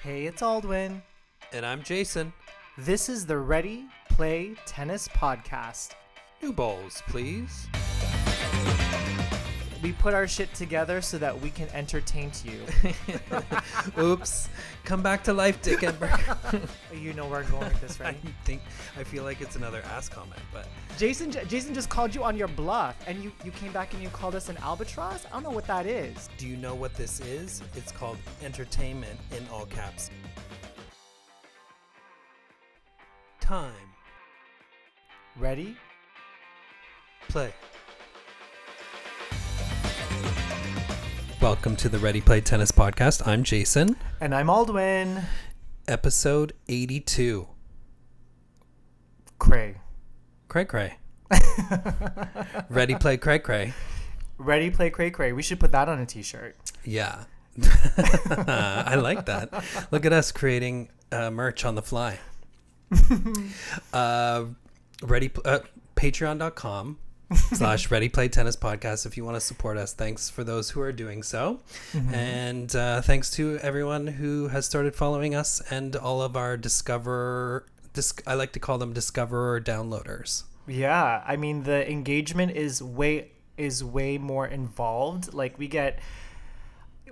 Hey, it's Aldwin. And I'm Jason. This is the Ready Play Tennis Podcast. New balls, please. We put our shit together so that we can entertain you. Oops. Come back to life, Dick Enberg. you know where I'm going with this, right? I think I feel like it's another ass comment, but Jason, Jason just called you on your bluff, and you you came back and you called us an albatross. I don't know what that is. do you know what this is? It's called entertainment in all caps. Time. Ready? Play. Welcome to the Ready Play Tennis Podcast. I'm Jason. And I'm Aldwin. Episode 82. Cray. Cray cray. Ready Play Cray cray. Ready, play, cray, cray. We should put that on a T-shirt. Yeah. I like that. Look at us creating uh, merch on the fly. uh, ready, uh, patreon.com slash ready play tennis podcast if you want to support us thanks for those who are doing so and uh, thanks to everyone who has started following us and all of our discover dis- i like to call them discoverer downloaders Yeah, I mean the engagement is way is way more involved. Like we get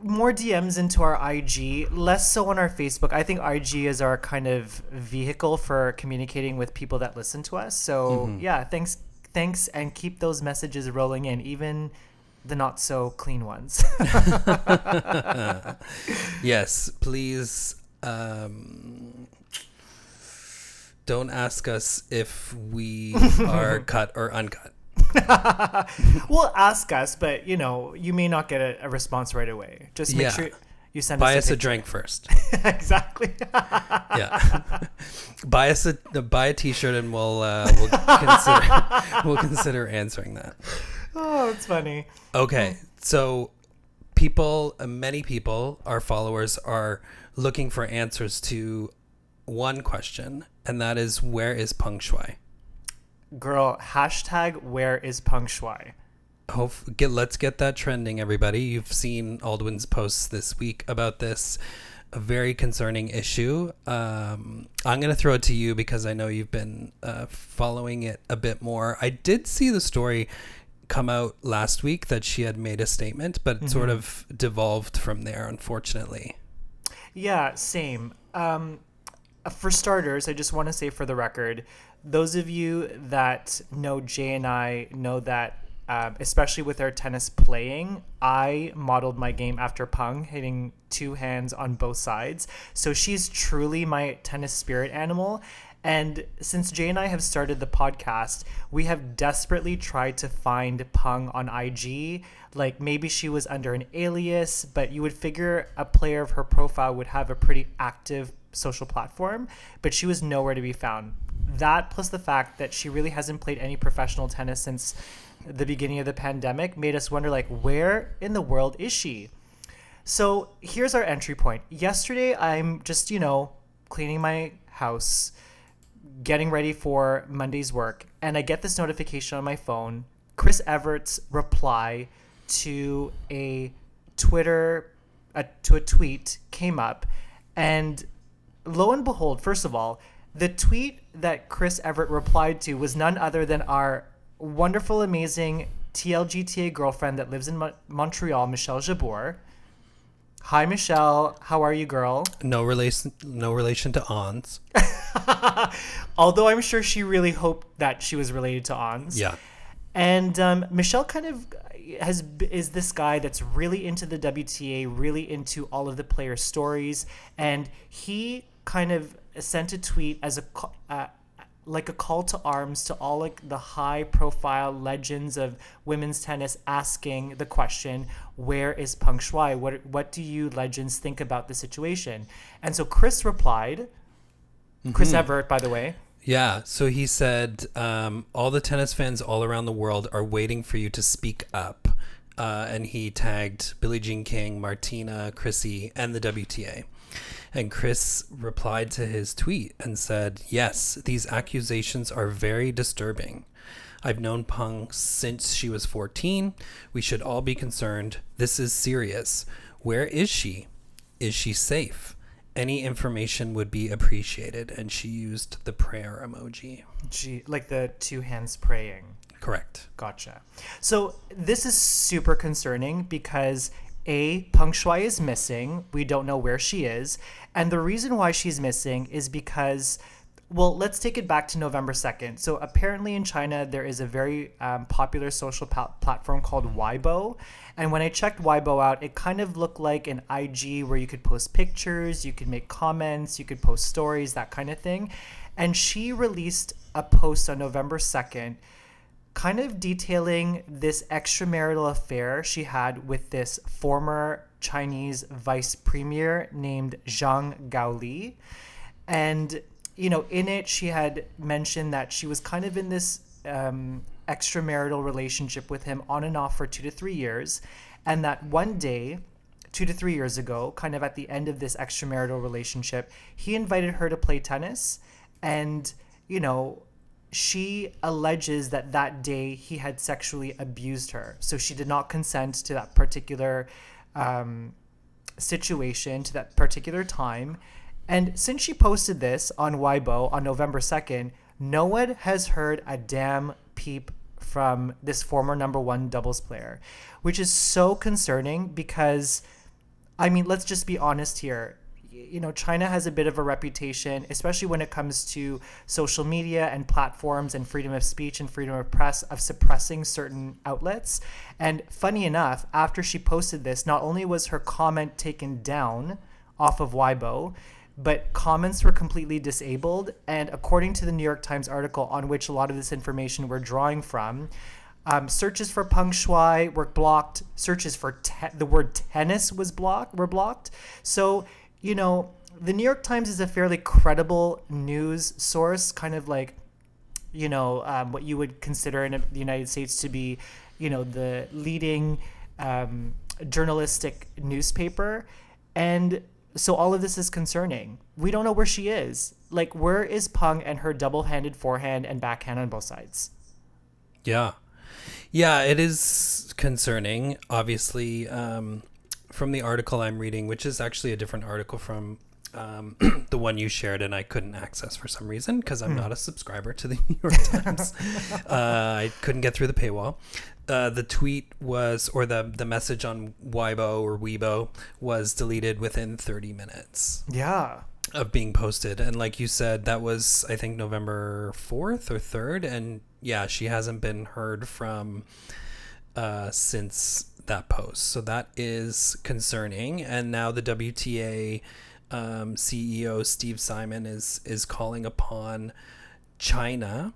more DMs into our IG, less so on our Facebook. I think IG is our kind of vehicle for communicating with people that listen to us. So yeah, thanks thanks and keep those messages rolling in, even the not so clean ones. yes please um, don't ask us if we are cut or uncut well, ask us, but you know, you may not get a, a response right away. Just make Yeah. sure you send buy us us a drink first exactly. yeah buy us a buy a t-shirt and we'll uh, we'll consider we'll consider answering that oh, it's funny. okay so people many people our followers are looking for answers to one question and that is where is peng shuai Girl, hashtag where is Peng Shuai? Hope get let's get that trending, everybody. You've seen Aldwin's posts this week about this a very concerning issue. Um, I'm going to throw it to you because I know you've been uh, following it a bit more. I did see the story come out last week that she had made a statement, but it sort of devolved from there, unfortunately. Yeah, same. Um, for starters, I just want to say for the record, those of you that know Jay and I know that, um, especially with our tennis playing, I modeled my game after Pung, hitting two hands on both sides. So she's truly my tennis spirit animal. And since Jay and I have started the podcast, we have desperately tried to find Pung on IG. Like maybe she was under an alias, but you would figure a player of her profile would have a pretty active social platform, but she was nowhere to be found. That plus the fact that she really hasn't played any professional tennis since the beginning of the pandemic made us wonder like where in the world is she? So here's our entry point. Yesterday, I'm just, you know, cleaning my house, getting ready for Monday's work, and I get this notification on my phone Chris Evert's reply to a Twitter, a, to a tweet came up. And lo and behold, first of all, the tweet that Chris Evert replied to was none other than our wonderful, amazing TLGTA girlfriend that lives in Mo- Montreal, Michelle Jabour. Hi, Michelle. How are you, girl? No relation, no relation to Ons. Although I'm sure she really hoped that she was related to Ons. Yeah. And um, Michelle kind of has is this guy that's really into the WTA, really into all of the player stories, and he kind of sent a tweet as a uh, like a call to arms to all like the high profile legends of women's tennis asking the question where is Peng Shuai what what do you legends think about the situation and so Chris replied Chris Evert by the way Yeah. So he said, um, all the tennis fans all around the world are waiting for you to speak up. Uh, and he tagged Billie Jean King, Martina, Chrissy, and the WTA. And Chris replied to his tweet and said, Yes, these accusations are very disturbing. I've known Peng since she was 14. We should all be concerned. This is serious. Where is she? Is she safe? Any information would be appreciated, and she used the prayer emoji. Gee, like the two hands praying. Correct. Gotcha. So this is super concerning because a Peng Shuai is missing. We don't know where she is, and the reason why she's missing is because. Well, let's take it back to November 2nd. So, apparently, in China, there is a very um, popular social pa- platform called Weibo. And when I checked Weibo out, it kind of looked like an IG where you could post pictures, you could make comments, you could post stories, that kind of thing. And she released a post on November 2nd kind of detailing this extramarital affair she had with this former Chinese vice premier named Zhang Gaoli. And, you know, in it, she had mentioned that she was kind of in this um, extramarital relationship with him on and off for two to three years. And that one day, two to three years ago, kind of at the end of this extramarital relationship, he invited her to play tennis. And, you know, she alleges that that day he had sexually abused her. So she did not consent to that particular um, situation, to that particular time. And since she posted this on Weibo on November 2nd, no one has heard a damn peep from this former number one doubles player, which is so concerning because, I mean, let's just be honest here you know, China has a bit of a reputation, especially when it comes to social media and platforms and freedom of speech and freedom of press, of suppressing certain outlets. And funny enough, after she posted this, not only was her comment taken down off of Weibo, but comments were completely disabled. And according to the New York Times article on which a lot of this information we're drawing from, um, searches for Peng Shuai were blocked. Searches for te- the word tennis was blocked. Were blocked. So you know, the New York Times is a fairly credible news source, kind of like, you know, um, what you would consider in the United States to be, you know, the leading um, journalistic newspaper. And so all of this is concerning. We don't know where she is. Like, where is Pung and her double handed forehand and backhand on both sides? Yeah. Yeah, it is concerning. Obviously, um, from the article I'm reading, which is actually a different article from um, the one you shared and I couldn't access for some reason because I'm mm. not a subscriber to the New York Times. uh, I couldn't get through the paywall. Uh, the tweet was, or the the message on Weibo or Weibo was deleted within 30 minutes. Yeah. Of being posted, and like you said, that was I think November 4th or 3rd, and yeah, she hasn't been heard from uh, since that post. So that is concerning. And now the WTA um, CEO Steve Simon is is calling upon China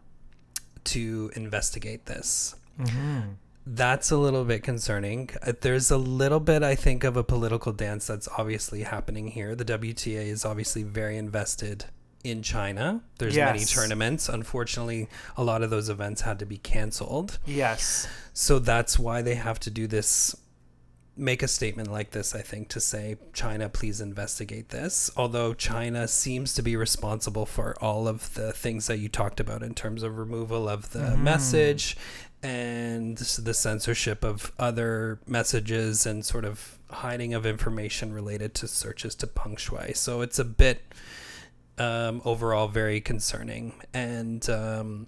to investigate this. Mm-hmm. That's a little bit concerning. Uh, there's a little bit, I think, of a political dance that's obviously happening here. The WTA is obviously very invested in China. There's yes. many tournaments. Unfortunately, a lot of those events had to be canceled. Yes. So that's why they have to do this make a statement like this, I think, to say, China, please investigate this. Although China seems to be responsible for all of the things that you talked about in terms of removal of the mm-hmm. message and the censorship of other messages and sort of hiding of information related to searches to Peng Shuai. So it's a bit um, overall very concerning. And um,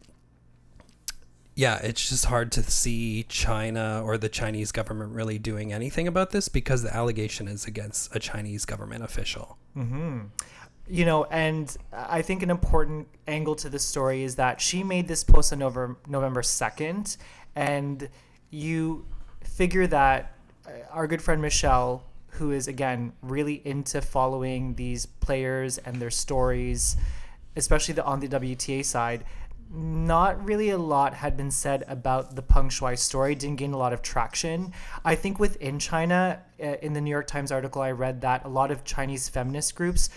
yeah, it's just hard to see China or the Chinese government really doing anything about this because the allegation is against a Chinese government official. Mm-hmm. You know, and I think an important angle to this story is that she made this post on November November second, and you figure that uh, our good friend Michelle who is again really into following these players and their stories, especially the, on the WTA side. Not really a lot had been said about the Peng Shuai story. Didn't gain a lot of traction. I think within China, uh, in the New York Times article, I read that a lot of Chinese feminist groups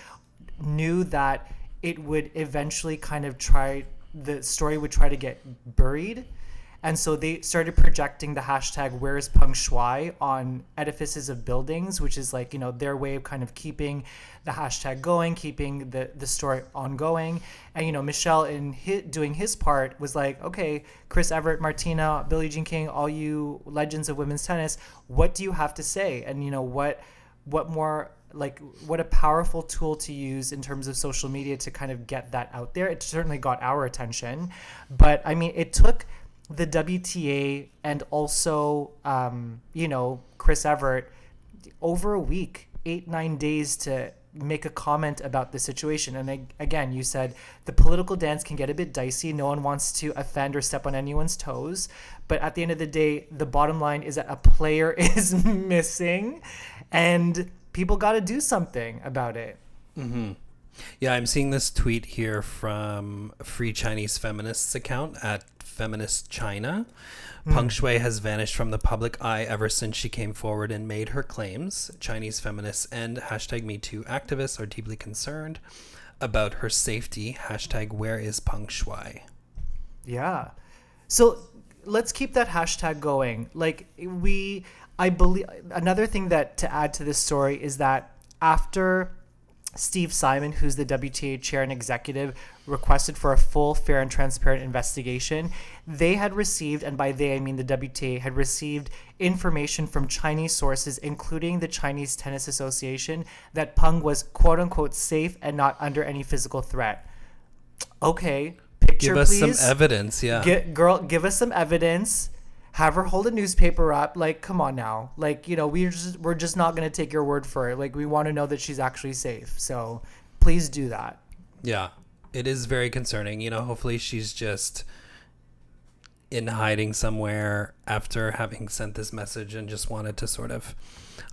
knew that it would eventually kind of try the story would try to get buried and so they started projecting the hashtag where's Peng Shuai on edifices of buildings, which is like, you know, their way of kind of keeping the hashtag going, keeping the, the story ongoing. And, you know, Michelle in his, doing his part was like, okay, Chris Evert, Martina, Billie Jean King, all you legends of women's tennis, what do you have to say? And, you know, what, what more like what a powerful tool to use in terms of social media to kind of get that out there. It certainly got our attention, but I mean, it took the WTA and also, um, you know, Chris Evert over a week, eight, nine days to make a comment about the situation. And again, you said the political dance can get a bit dicey. No one wants to offend or step on anyone's toes. But at the end of the day, the bottom line is that a player is missing and people got to do something about it. Yeah, I'm seeing this tweet here from Free Chinese Feminists account at Feminist China. Hmm. Peng Shuai has vanished from the public eye ever since she came forward and made her claims. Chinese feminists and hashtag MeToo activists are deeply concerned about her safety. Hashtag Where is Peng Shuai? Yeah. So let's keep that hashtag going. Like we I believe another thing that to add to this story is that after Steve Simon, who's the WTA chair and executive, requested for a full, fair, and transparent investigation. They had received, and by they I mean the WTA, had received information from Chinese sources, including the Chinese Tennis Association, that Peng was quote unquote safe and not under any physical threat. Okay, picture Give us please. some evidence. Yeah. Get, girl, give us some evidence. Have her hold a newspaper up. Like, come on now. Like, you know, we're just we're just not gonna take your word for it. Like, we want to know that she's actually safe. So please do that. Yeah, it is very concerning. You know, hopefully she's just in hiding somewhere after having sent this message and just wanted to sort of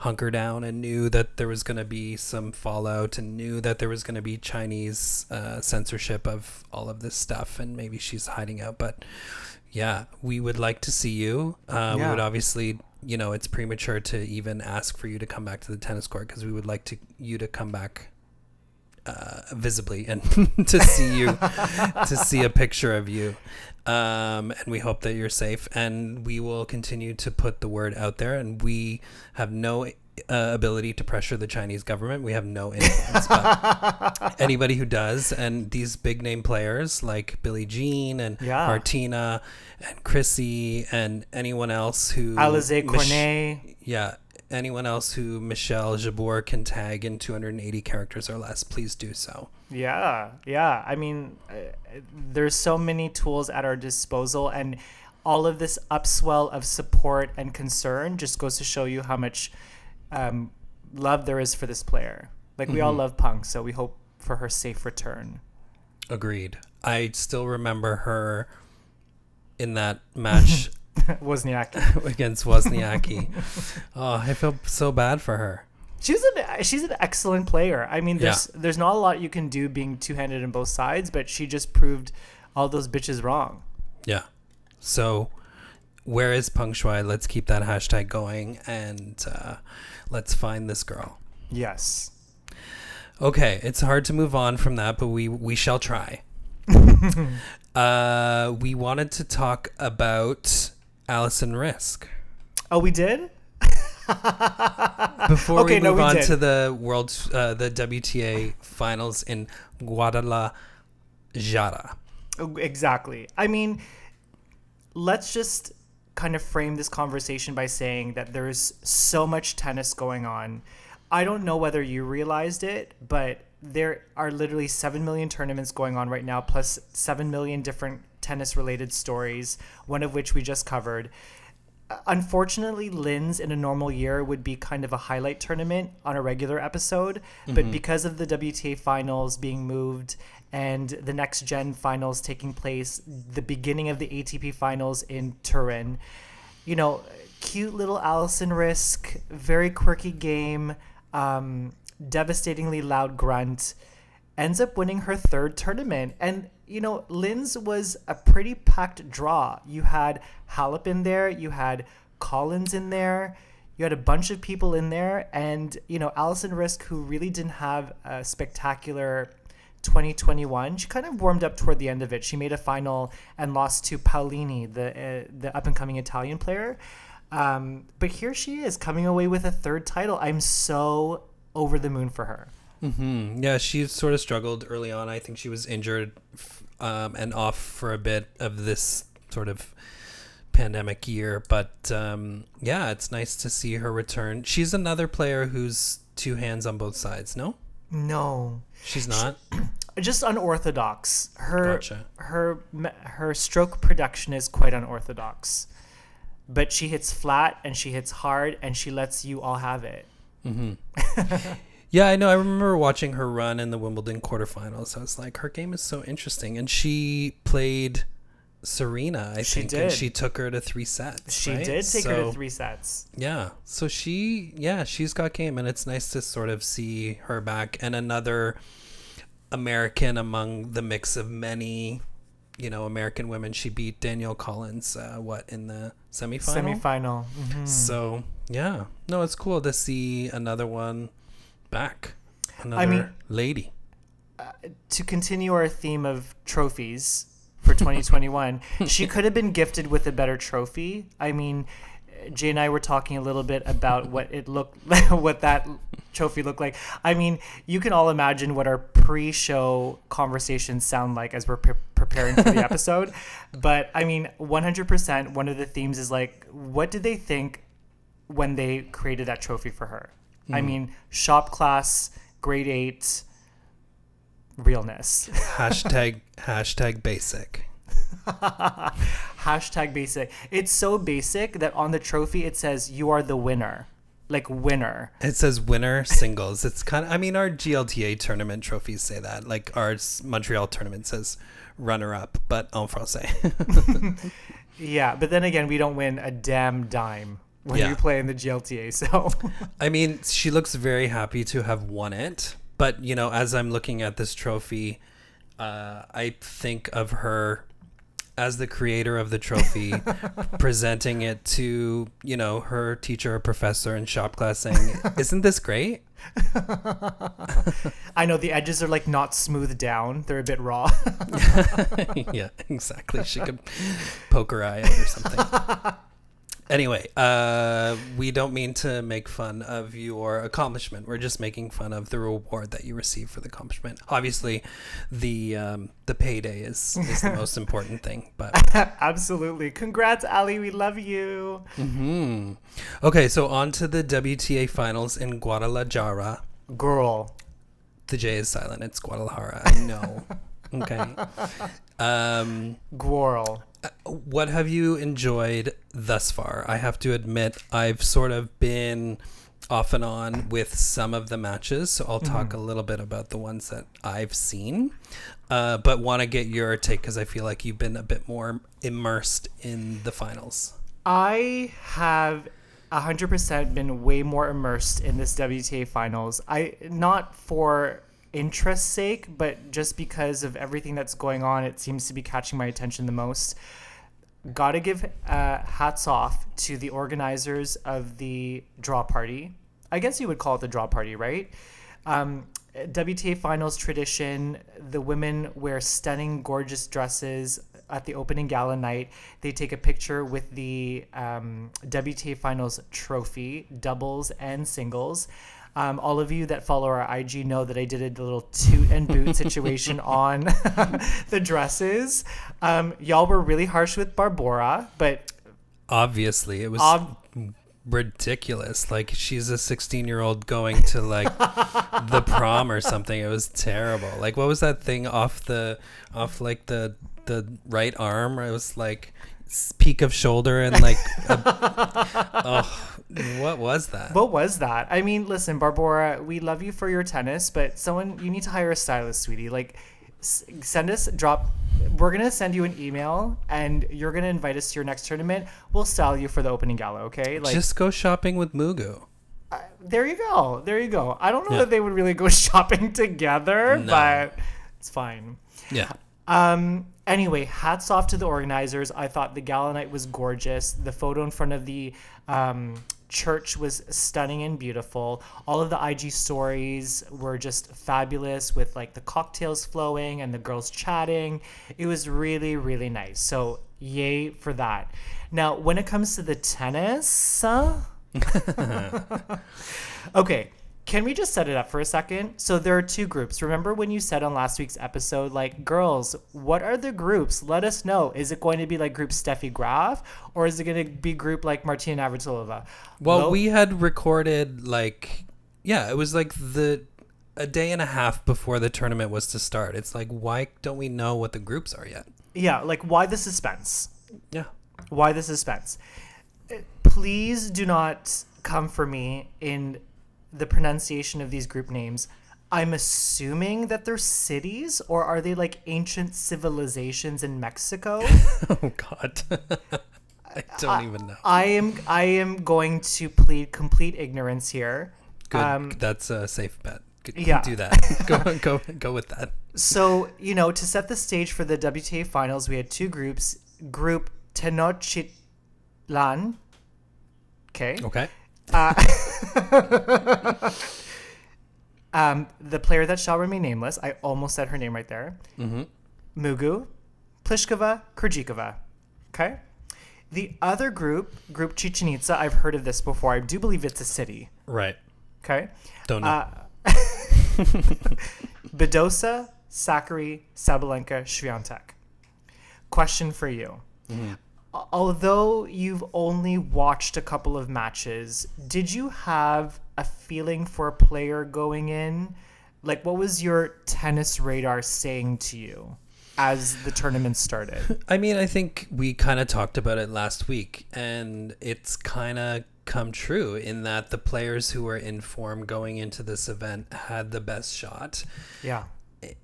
hunker down and knew that there was going to be some fallout and knew that there was going to be Chinese uh, censorship of all of this stuff and maybe she's hiding out. But yeah, we would like to see you. Uh, We would obviously, you know, it's premature to even ask for you to come back to the tennis court because we would like to you to come back uh, visibly and to see you to see a picture of you um, and we hope that you're safe and we will continue to put the word out there and we have no uh, ability to pressure the chinese government we have no influence but anybody who does and these big name players like billie jean and Yeah. martina and chrissy and anyone else who Alizé Mich- Cornet. yeah. Anyone else who Michelle Jabour can tag in 280 characters or less, please do so. Yeah, yeah. I mean, uh, there's so many tools at our disposal, and all of this upswell of support and concern just goes to show you how much um, love there is for this player. Like we all love Punk, so we hope for her safe return. Agreed. I still remember her in that match Wozniacki. against Wozniacki. oh, I feel so bad for her. She's an she's an excellent player. I mean, there's there's not a lot you can do being two handed on both sides, but she just proved all those bitches wrong. Yeah. So, where is Peng Shuai? Let's keep that hashtag going and uh, let's find this girl. Yes. Okay, it's hard to move on from that, but we we shall try. uh, we wanted to talk about Alison Riske Oh, we did. before Okay, we no, move we on did. to the world, uh, the WTA finals in Guadalajara. Exactly. I mean, let's just kind of frame this conversation by saying that there is so much tennis going on. I don't know whether you realized it, but there are literally 7 million tournaments going on right now, plus 7 million different tennis related stories, one of which we just covered. Unfortunately, Linz in a normal year would be kind of a highlight tournament on a regular episode, but because of the WTA finals being moved and the next gen finals taking place, the beginning of the ATP finals in Turin, you know, cute little Alison Riske, very quirky game, um, devastatingly loud grunt, ends up winning her third tournament. And, you know, Linz was a pretty packed draw. You had Halep in there, you had Collins in there, you had a bunch of people in there, and, you know, Alison Riske, who really didn't have a spectacular 2021. She kind of warmed up toward the end of it. She made a final and lost to Paolini, the uh, the up and coming Italian player. Um, but here she is coming away with a third title. I'm so over the moon for her. Hmm Yeah, she sort of struggled early on. I think she was injured um, and off for a bit of this sort of pandemic year. But um, yeah, it's nice to see her return. She's another player who's two hands on both sides. No, No, she's not. just unorthodox. Her Gotcha. her her stroke production is quite unorthodox, but she hits flat and she hits hard and she lets you all have it. Yeah, I know. I remember watching her run in the Wimbledon quarterfinals. I was like, her game is so interesting, and she played Serena. I She think, and she took her to three sets. She right? did take her to three sets. Yeah. So she, yeah, she's got game, and it's nice to sort of see her back and another American among the mix of many, you know, American women. She beat Danielle Collins, uh, what in the semifinal? Semifinal. Mhm. So yeah, no, it's cool to see another one back. Another mean- lady. Uh, to continue our theme of trophies for 2021, she could have been gifted with a better trophy. I mean, Jay and I were talking a little bit about what it looked what that trophy looked like. I mean, you can all imagine what our pre-show conversations sound like as we're pre- preparing for the episode. But I mean, 100% one of the themes is like what did they think when they created that trophy for her? I hmm. mean, shop class, grade 8 realness. Hashtag hashtag basic. Hashtag basic. It's so basic that on the trophy it says you are the winner. Like winner. It says winner singles. It's kind of. I mean, our GLTA tournament trophies say that. Like our Montreal tournament says runner up, but en français. Yeah, but then again, we don't win a damn dime when Yeah. you play in the GLTA. So I mean, she looks very happy to have won it. But, you know, as I'm looking at this trophy, uh, I think of her as the creator of the trophy, presenting it to, you know, her teacher or professor in shop class saying, Isn't this great? I know the edges are like not smoothed down; they're a bit raw. yeah, exactly. She could poke her eye out or something. Anyway, uh, we don't mean to make fun of your accomplishment. We're just making fun of the reward that you receive for the accomplishment. Obviously, the um, the payday is is the most important thing. But Absolutely. Congrats, Ali. We love you. hmm okay, so on to the WTA finals in Guadalajara. Girl. The J is silent. It's Guadalajara. I know. okay. Um, Gwirl. What have you enjoyed thus far? I have to admit, I've sort of been off and on with some of the matches, so I'll talk a little bit about the ones that I've seen. Uh, but want to get your take because I feel like you've been a bit more immersed in the finals. I have 100% been way more immersed in this WTA finals. I not for interest's sake, but just because of everything that's going on, it seems to be catching my attention the most. Gotta give uh, hats off to the organizers of the draw party. I guess you would call it the draw party, right? Um, WTA finals tradition. The women wear stunning, gorgeous dresses at the opening gala night. They take a picture with the um, WTA finals trophy, doubles and singles. Um, all of you that follow our IG know that I did a little toot and boot situation on the dresses. Um, y'all were really harsh with Barbara, but Obviously, it was ob- ridiculous. Like she's a 16 year old going to like the prom or something. It was terrible. Like what was that thing off the off like the the right arm? It was like peak of shoulder and like a, oh what was that? What was that? I mean, listen, Barbara, we love you for your tennis, but someone you need to hire a stylist, sweetie. Like, s- send us drop. We're gonna send you an email, and you're gonna invite us to your next tournament. We'll style you for the opening gala, okay? Like, Just go shopping with Mugu. there you go, there you go. I don't know Yeah. that they would really go shopping together, No. but it's fine. Yeah. Um. Anyway, hats off to the organizers. I thought the gala night was gorgeous. The photo in front of the um, church was stunning and beautiful. All of the IG stories were just fabulous with like the cocktails flowing and the girls chatting. It was really, really nice. So, yay for that. Now, when it comes to the tennis, uh, okay. Can we just set it up for a second? So there are two groups. Remember when you said on last week's episode, like, girls, what are the groups? Let us know. Is it going to be like group Steffi Graf or is it going to be group like Martina Navratilova? Well, we had recorded like yeah, it was like the a day and a half before the tournament was to start. It's like why don't we know what the groups are yet? Yeah, like why the suspense? Yeah. Why the suspense? Please do not come for me in the pronunciation of these group names. I'm assuming that they're cities, or are they like ancient civilizations in Mexico? Oh God. I don't even know. I am I am going to plead complete ignorance here. Good. Um, That's a safe bet. Good. yeah. Do that. go go go with that. So, you know, to set the stage for the WTA finals, we had two groups. Group Tenochtitlan. Okay. Okay. Um, the player that shall remain nameless. I almost said her name right there. Mm-hmm. Mugu, Pliskova, Krejcikova. Okay. The other group, Group Chichen Itza, I've heard of this before. I do believe it's a city. Right. Okay. Don't know. Uh, Badosa, Sakkari, Sabalenka, Swiatek. Question for you. Al- Although you've only watched a couple of matches, did you have a feeling for a player going in? Like, what was your tennis radar saying to you as the tournament started? I mean, I think we kind of talked about it last week, and it's kind of come true in that the players who were in form going into this event had the best shot. Yeah.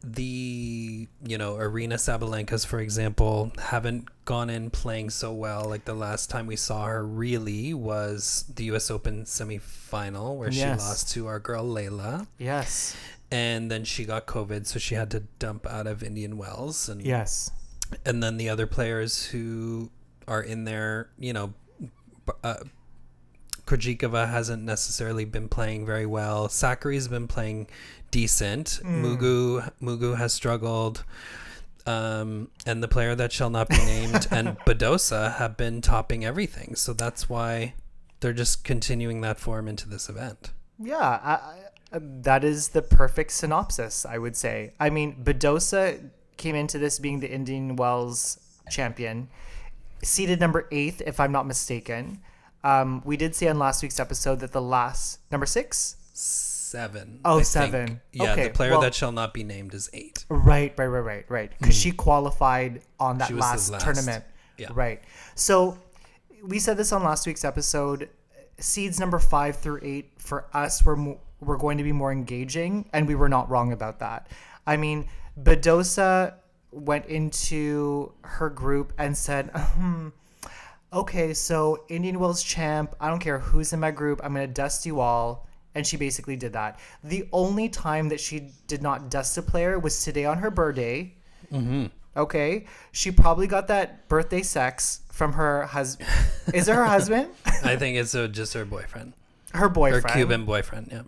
The, you know, Aryna Sabalenkas, for example, haven't gone in playing so well. Like the last time we saw her really was the US Open semifinal where she lost to our girl Leylah. Yes. And then she got COVID, so she had to dump out of Indian Wells. And Yes. and then the other players who are in there, you know, uh, Krejcikova hasn't necessarily been playing very well. Sakkari's been playing decent. Mugu Mugu has struggled. Um, and the player that shall not be named and Badosa have been topping everything. So that's why they're just continuing that form into this event. Yeah, I, I, that is the perfect synopsis, I would say. I mean, Badosa came into this being the Indian Wells champion, seated number eighth, if I'm not mistaken. Um, we did say on last week's episode that the last number six, Seven. Oh, I think. Yeah, Okay, the player well- that shall not be named is eight. right, right, right, right, right, because she qualified on that. She was the last, last. tournament, Yeah. right. So we said this on last week's episode. Seeds number five through eight for us were mo- were going to be more engaging, and we were not wrong about that. I mean, Badosa went into her group and said, hmm, "Okay, so Indian Wells champ. I don't care who's in my group. I'm gonna dust you all." And she basically did that. The only time that she did not dust a player was today on her birthday. Okay, she probably got that birthday sex from her husband. Is it her husband? I think it's uh, just her boyfriend. her boyfriend. Her. Cuban boyfriend, yeah.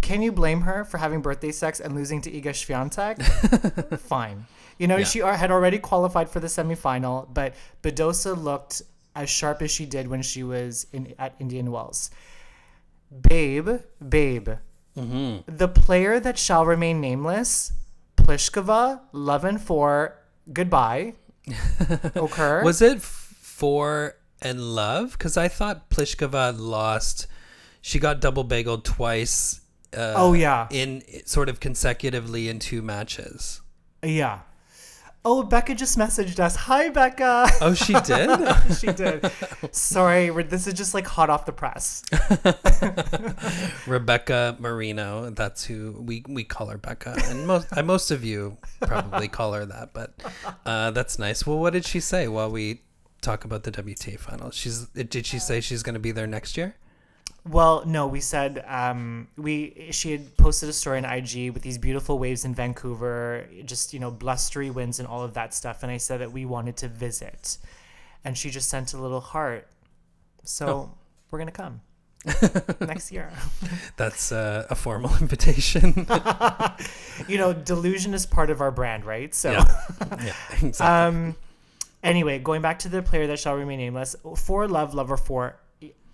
Can you blame her for having birthday sex and losing to Iga Swiatek? Fine. You know, Yeah. she had already qualified for the semifinal, but Badosa looked as sharp as she did when she was in at Indian Wells. Babe, babe, Mm-hmm. the player that shall remain nameless, Pliskova, love and four, goodbye. Occur. Was it four and love? Because I thought Pliskova lost. She got double bageled twice. Uh, Oh, yeah. in sort of consecutively in two matches. yeah. Oh, Becca just messaged us. Hi, Becca. Oh, she did. she did. Sorry, this is just like hot off the press. Rebecca Marino. That's who we, we call her Becca, and most uh, most of you probably call her that. But uh, that's nice. Well, what did she say while we talk about the WTA finals? She's did she say she's going to be there next year? Well, no, we said um, we she had posted a story on IG with these beautiful waves in Vancouver, just you know blustery winds and all of that stuff, and I said that we wanted to visit, and she just sent a little heart. So we're gonna come next year. That's uh, a formal invitation. you know, delusion is part of our brand, right? So. yeah, yeah, exactly. Um. Anyway, going back to the player that shall remain nameless, for love, lover four,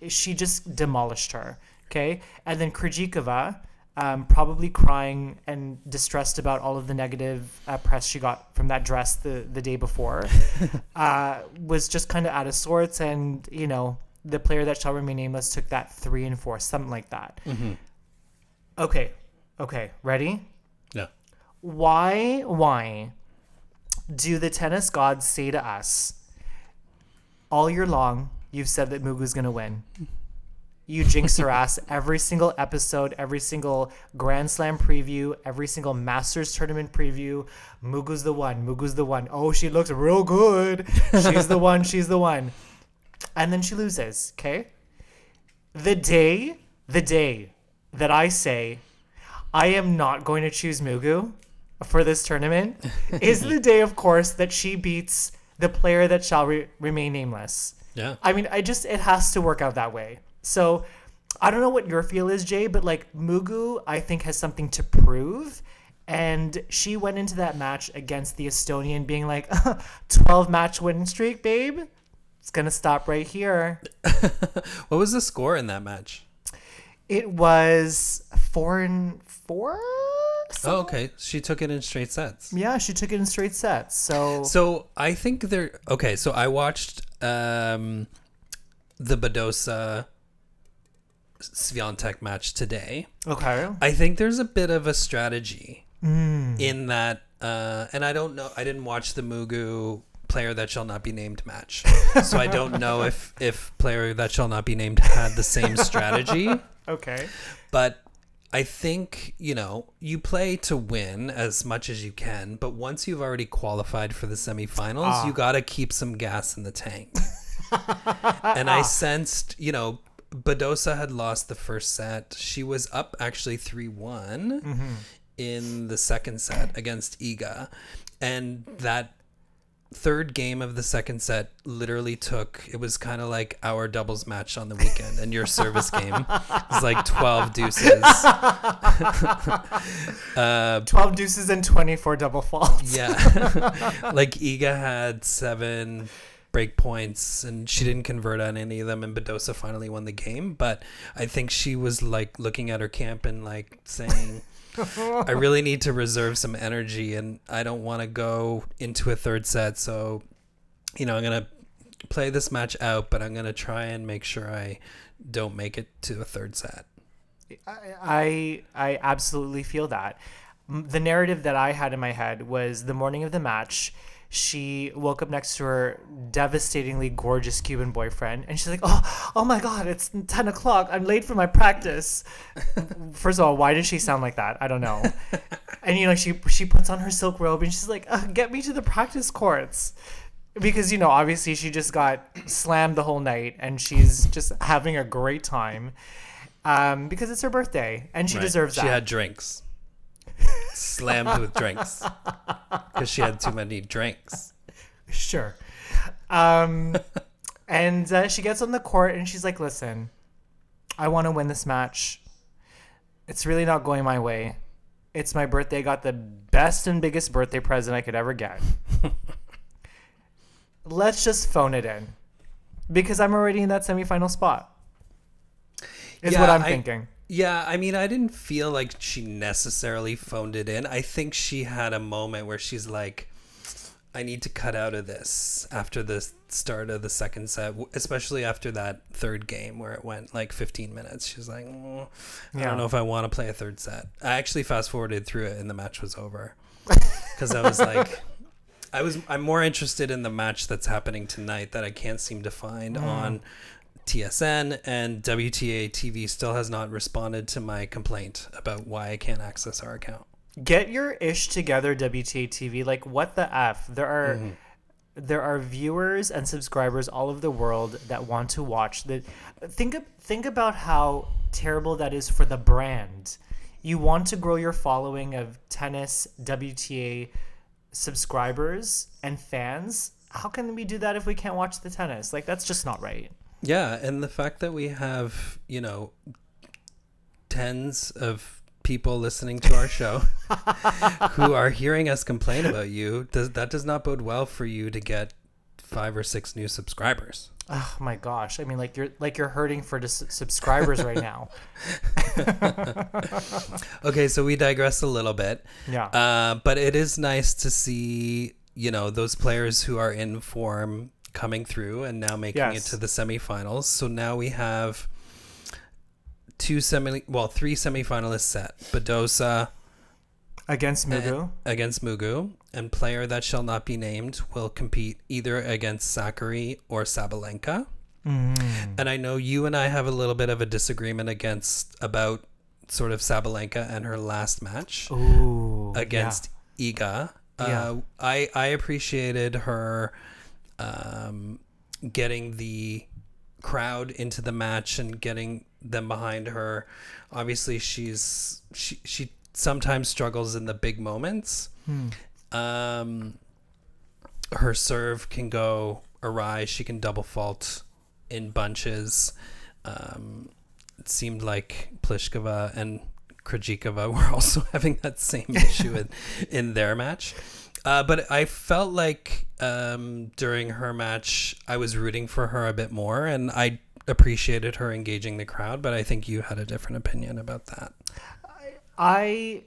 she just demolished her. Okay, and then Krejcikova, um, probably crying and distressed about all of the negative uh, press she got from that dress the the day before, uh, was just kind of out of sorts, and you know the player that shall remain nameless took that three and four, something like that. Okay, okay, ready? Yeah. Why, why do the tennis gods say to us all year long? You've said that Mugu's gonna win. You jinx her ass every single episode, every single Grand Slam preview, every single Masters tournament preview. Mugu's the one. Mugu's the one. Oh, she looks real good. She's the one. She's the one. And then she loses. Okay. The day, the day that I say I am not going to choose Mugu for this tournament is the day, of course, that she beats the player that shall re- remain nameless. Yeah. I mean, I just it has to work out that way. So I don't know what your feel is, Jay, but like Mugu, I think has something to prove. And she went into that match against the Estonian being like, 12 match winning streak, babe. It's going to stop right here. What was the score in that match? It was four and four. Oh, okay. She took it in straight sets. Yeah, she took it in straight sets. So, So I think they're okay. So I watched um, the Badosa Swiatek match today. okay. I think there's a bit of a strategy in that, uh, and I don't know. I didn't watch the Mugu player that shall not be named match, so I don't know if if player that shall not be named had the same strategy. Okay. But I think, you know, you play to win as much as you can, but once you've already qualified for the semifinals, you ah. got to keep some gas in the tank. and I sensed, you know, Badosa had lost the first set. She was up actually 3 one mm-hmm. in the second set against Iga. And that third game of the second set literally took it was kind of like our doubles match on the weekend and your service game. Was like 12 deuces. Uh, 12 deuces and 24 double faults. yeah. Like iga had seven break points and she didn't convert on any of them and Badosa finally won the game but i think she was like looking at her camp and like saying I really need to reserve some energy and I don't want to go into a third set. So, you know, I'm going to play this match out, but I'm going to try and make sure I don't make it to a third set. I I absolutely feel that. The narrative that I had in my head was the morning of the match. She woke up next to her devastatingly gorgeous Cuban boyfriend, and she's like, "Oh, oh my God, it's ten o'clock. I'm late for my practice." First of all, why does she sound like that? I don't know. And you know, she she puts on her silk robe and she's like, uh, "Get me to the practice courts." because you know obviously she just got slammed the whole night and she's just having a great time um, because it's her birthday and she Right. deserves that. She had drinks. Slammed with drinks. Because she had too many drinks. sure. Um, and uh, she gets on the court and she's like, "Listen, I want to win this match. It's really not going my way. It's my birthday. I got the best and biggest birthday present I could ever get. Let's just phone it in, because I'm already in that semifinal spot." Is what I'm I- thinking. Yeah, I mean, I didn't feel like she necessarily phoned it in. I think she had a moment where she's like, I need to cut out of this after the start of the second set, especially after that third game where it went like 15 minutes. She's like, "Mm, I Yeah. don't know if I want to play a third set. I actually fast forwarded through it and the match was over because I was like, I was I'm more interested in the match that's happening tonight that I can't seem to find on TSN and WTA TV still has not responded to my complaint about why I can't access our account. get your ish together WTA TV like what the f? There are mm-hmm. there are viewers and subscribers all over the world that want to watch the think think about how terrible that is for the brand. You want to grow your following of tennis WTA subscribers and fans. How can we do that if we can't watch the tennis? Like that's just not right Yeah, and the fact that we have, you know, tens of people listening to our show who are hearing us complain about you, does that does not bode well for you to get five or six new subscribers. oh my gosh i mean like you're like you're hurting for the s- subscribers right now Okay, so we digress a little bit. yeah Uh, but it is nice to see, you know, those players who are in form coming through and now making Yes. it to the semifinals. So now we have two semi, well, three semifinalists set. Badosa Against Mugu. against Mugu, and player that shall not be named will compete either against Sakkari or Sabalenka. Mm. And I know you and I have a little bit of a disagreement against about sort of Sabalenka and her last match Ooh. against Iga. Uh, Yeah. I I appreciated her um, getting the crowd into the match and getting them behind her. Obviously, she's she she sometimes struggles in the big moments. Hmm. Um, her serve can go awry. She can double fault in bunches. Um, it seemed like Pliskova and Krejcikova were also having that same issue in, in their match. Uh, but I felt like um, during her match, I was rooting for her a bit more, and I appreciated her engaging the crowd. But I think you had a different opinion about that. I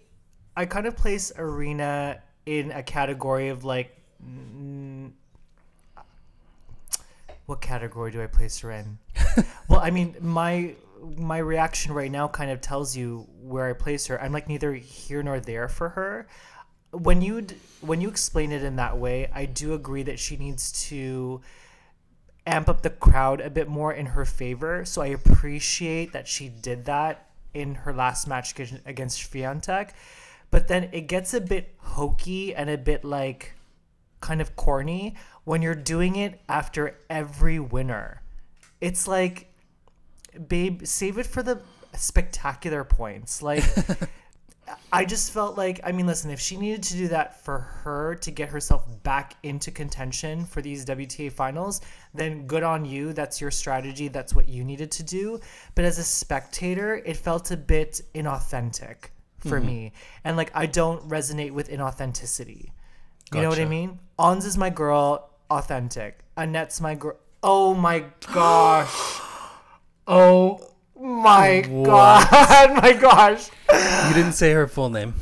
I kind of place Aryna in a category of like mm, what category do I place her in? well, I mean, my my reaction right now kind of tells you where I place her. I'm like neither here nor there for her. When you when you explain it in that way, I do agree that she needs to amp up the crowd a bit more in her favor. So I appreciate that she did that in her last match ag- against Swiatek. But then it gets a bit hokey and a bit like kind of corny when you're doing it after every winner. It's like, babe, save it for the spectacular points. Like, I just felt like, I mean, listen, if she needed to do that for her to get herself back into contention for these WTA finals, then good on you. That's your strategy. That's what you needed to do. But as a spectator, it felt a bit inauthentic for mm-hmm. me. And like, I don't resonate with inauthenticity. You know what I mean? Ons is my girl, authentic. Anett's my girl. Oh my gosh. Oh my god. my gosh. You didn't say her full name.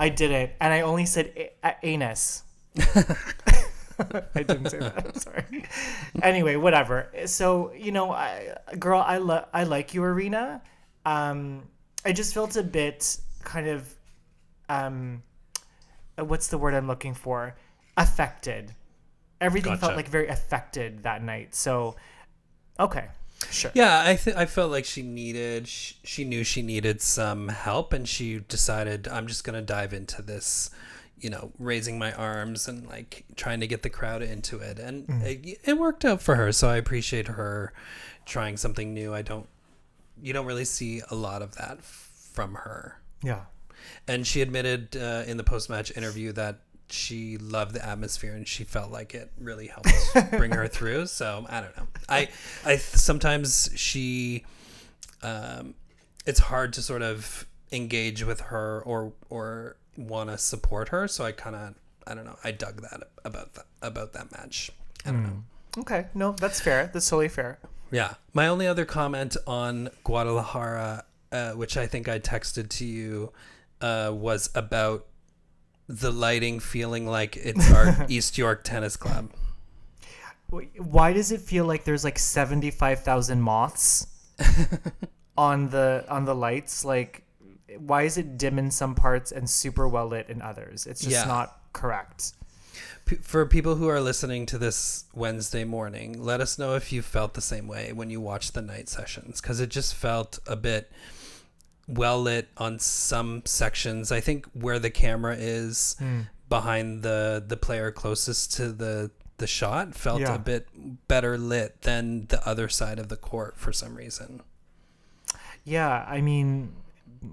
I didn't, and I only said a- a- anus. I didn't say that. I'm sorry. Anyway, whatever. So you know, I, girl, I lo- I like you, Aryna. Um, I just felt a bit kind of, um, uh, what's the word I'm looking for? Affected. Everything felt like very affected that night. So, okay, sure. Yeah, I th- I felt like she needed she, she knew she needed some help and she decided I'm just going to dive into this, you know, raising my arms and like trying to get the crowd into it and it, it worked out for her, so I appreciate her trying something new. I don't you don't really see a lot of that f- from her. Yeah. And she admitted uh, in the post-match interview that she loved the atmosphere and she felt like it really helped bring her through. So I don't know. I I sometimes she, um, it's hard to sort of engage with her or or want to support her. So I kind of I don't know. I dug that about that about that match. I don't know. Okay. No, that's fair. That's totally fair. Yeah. My only other comment on Guadalajara, uh, which I think I texted to you, uh, was about the lighting feeling like it's our East York Tennis Club. Why does it feel like there's like seventy five thousand moths on the on the lights? Like, why is it dim in some parts and super well lit in others? It's just Yeah. not correct. P- For people who are listening to this Wednesday morning, let us know if you felt the same way when you watched the night sessions because it just felt a bit well lit on some sections. I think where the camera is hmm. behind the the player closest to the the shot felt Yeah. a bit better lit than the other side of the court for some reason. Yeah, I mean,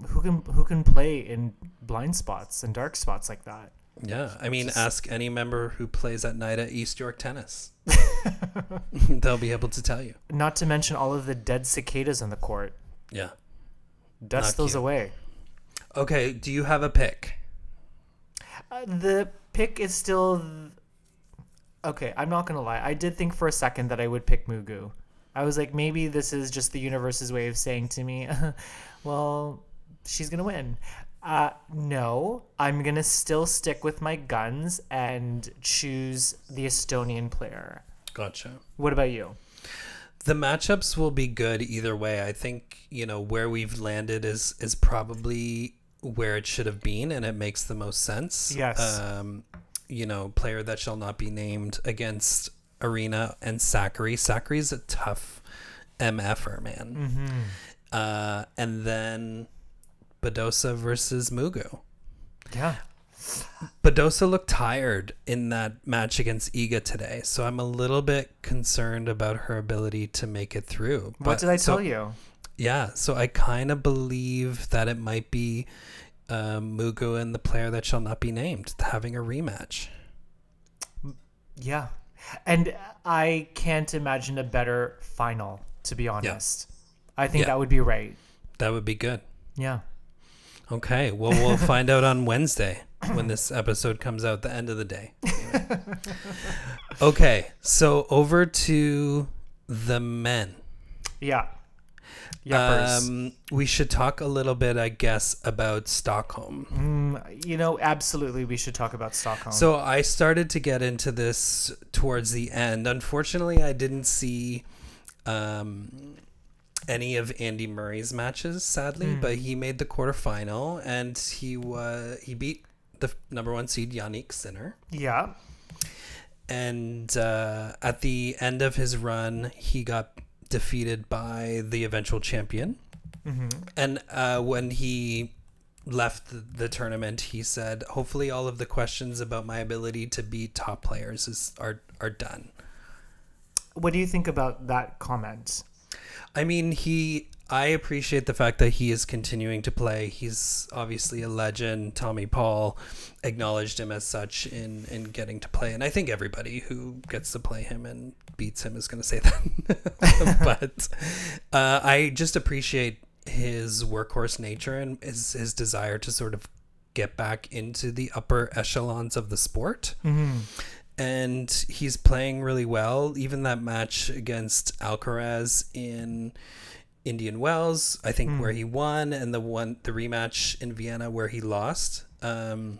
who can who can play in blind spots and dark spots like that? Yeah, I mean, Just- ask any member who plays at night at East York Tennis. They'll be able to tell you. Not to mention all of the dead cicadas on the court. Yeah. Dust Not those cute. away. Okay, do you have a pick? Uh, the pick is still. Okay, I'm not gonna lie. I did think for a second that I would pick Mugu. I was like, maybe this is just the universe's way of saying to me, well, she's gonna win. Uh, no, I'm gonna still stick with my guns and choose the Estonian player. Gotcha. What about you? The matchups will be good either way. I think you know where we've landed is is probably where it should have been, and it makes the most sense. Yes. Um, you know, player that shall not be named against Aryna and Sakkari. Sakkari's a tough MFer, man. Mm-hmm. Uh, and then Badosa versus Mugu. Yeah. Badosa looked tired in that match against Iga today, so I'm a little bit concerned about her ability to make it through. What did I so- tell you? Yeah, so I kind of believe that it might be um, Mugu and the player that shall not be named having a rematch. Yeah. And I can't imagine a better final, to be honest. I think Yeah. that would be right. That would be good. Yeah. Okay, well, we'll find out on Wednesday when this episode comes out, the end of the day. Anyway. okay, so over to the men. Yeah. Yuppers. Um, we should talk a little bit, I guess, about Stockholm. Mm, you know, absolutely, we should talk about Stockholm. So I started to get into this towards the end. Unfortunately, I didn't see um, any of Andy Murray's matches, sadly, but he made the quarterfinal and he was he beat the number one seed Jannik Sinner. yeah. And uh, at the end of his run, he got defeated by the eventual champion. hmm And uh, when he left the, the tournament, he said, "Hopefully, all of the questions about my ability to beat top players is are are done." What do you think about that comment? I mean, he. I appreciate the fact that he is continuing to play. He's obviously a legend. Tommy Paul acknowledged him as such in in getting to play, and I think everybody who gets to play him and beats him is going to say that. but uh, I just appreciate his workhorse nature and his his desire to sort of get back into the upper echelons of the sport Mm-hmm. and he's playing really well. Even that match against Alcaraz in Indian Wells, I think where he won, and the one the rematch in Vienna where he lost. Um,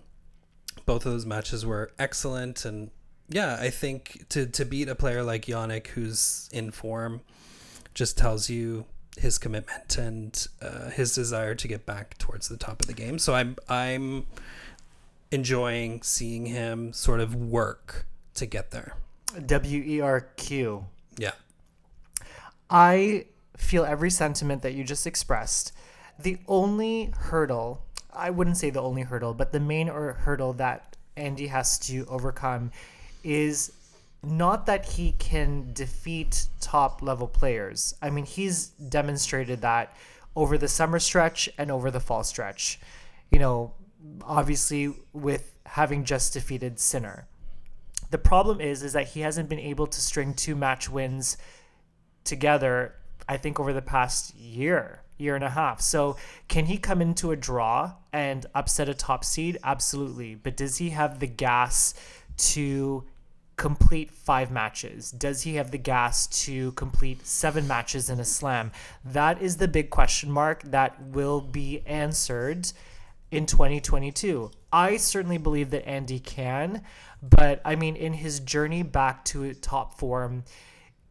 both of those matches were excellent, and yeah, I think to to beat a player like Jannik who's in form just tells you his commitment and uh, his desire to get back towards the top of the game. So I'm I'm enjoying seeing him sort of work to get there. W E R Q. Yeah. I feel every sentiment that you just expressed. The only hurdle, I wouldn't say the only hurdle, but the main or hurdle that Andy has to overcome is not that he can defeat top level players. I mean, he's demonstrated that over the summer stretch and over the fall stretch. You know, obviously with having just defeated Sinner. The problem is is that he hasn't been able to string two match wins together i think over the past year year and a half. So can he come into a draw and upset a top seed? Absolutely. But does he have the gas to complete five matches? Does he have the gas to complete seven matches in a slam? That is the big question mark that will be answered in 2022 i certainly believe that andy can but i mean in his journey back to top form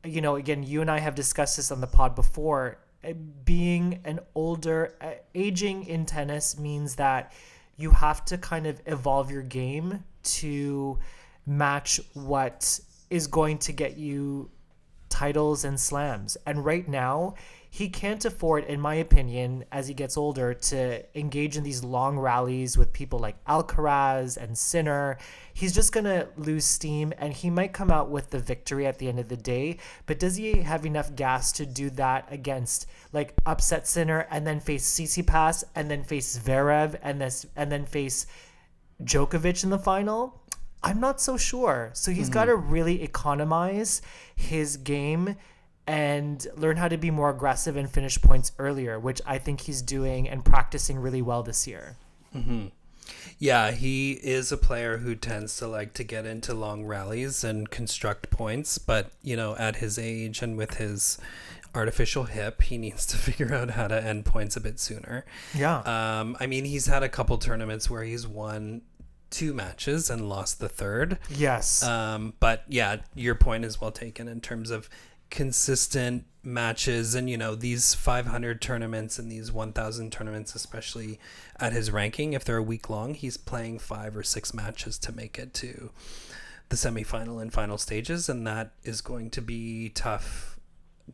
you know, again, you and I have discussed this on the pod before. uh, Being an older, uh, aging in tennis means that you have to kind of evolve your game to match what is going to get you titles and slams. And right now, he can't afford, in my opinion, as he gets older, to engage in these long rallies with people like Alcaraz and Sinner. He's just going to lose steam and he might come out with the victory at the end of the day. But does he have enough gas to do that against, like, upset Sinner and then face Tsitsipas and then face Zverev and, this, and then face Djokovic in the final? I'm not so sure. So he's hmm. got to really economize his game and learn how to be more aggressive and finish points earlier, which I think he's doing and practicing really well this year. Hmm. Yeah, he is a player who tends to like to get into long rallies and construct points, but you know, at his age and with his artificial hip, he needs to figure out how to end points a bit sooner. Yeah. Um, I mean, he's had a couple tournaments where he's won two matches and lost the third. Yes. Um, but yeah, your point is well taken in terms of consistent matches and you know these 500 tournaments and these 1000 tournaments especially at his ranking if they're a week long he's playing five or six matches to make it to the semifinal and final stages and that is going to be tough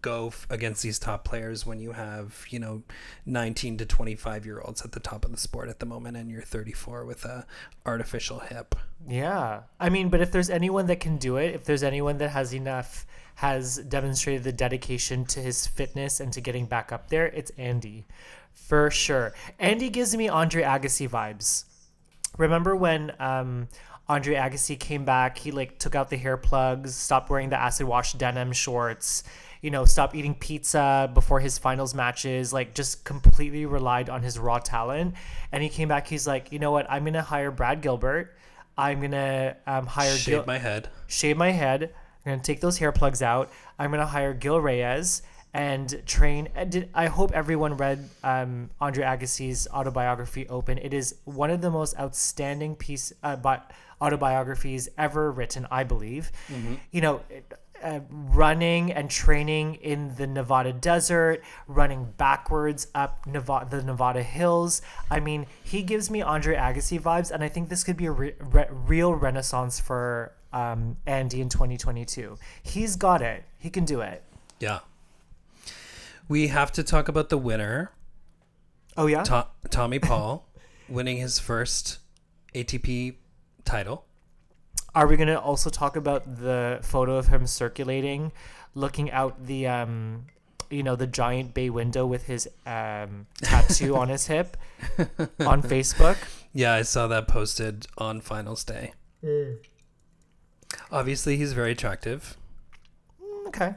go against these top players when you have you know 19 to 25 year olds at the top of the sport at the moment and you're 34 with a artificial hip Yeah. I mean, but if there's anyone that can do it, if there's anyone that has enough, has demonstrated the dedication to his fitness and to getting back up there, it's Andy. For sure. Andy gives me Andre Agassi vibes. Remember when um, Andre Agassi came back? He like took out the hair plugs, stopped wearing the acid wash denim shorts, you know, stopped eating pizza before his finals matches, like just completely relied on his raw talent. And he came back, he's like, you know what, I'm gonna hire Brad Gilbert. I'm gonna um, hire shave Gil- my head shave my head. I'm gonna take those hair plugs out. I'm gonna hire Gil Reyes and train. And did, I hope everyone read um, Andre Agassi's autobiography, Open. It is one of the most outstanding piece uh, bi- autobiographies ever written, I believe. You know. uh, running and training in the Nevada desert, running backwards up Nevada, the Nevada hills. I mean, he gives me Andre Agassi vibes, and I think this could be a re- re- real renaissance for um, Andy in 2022. He's got it. He can do it. yeah we have to talk about the winner Oh yeah. To- Tommy Paul winning his first ATP title. Are we gonna also talk about the photo of him circulating, looking out the um, you know, the giant bay window with his um tattoo on his hip on Facebook? Yeah, I saw that posted on finals day. Obviously, he's very attractive. Okay.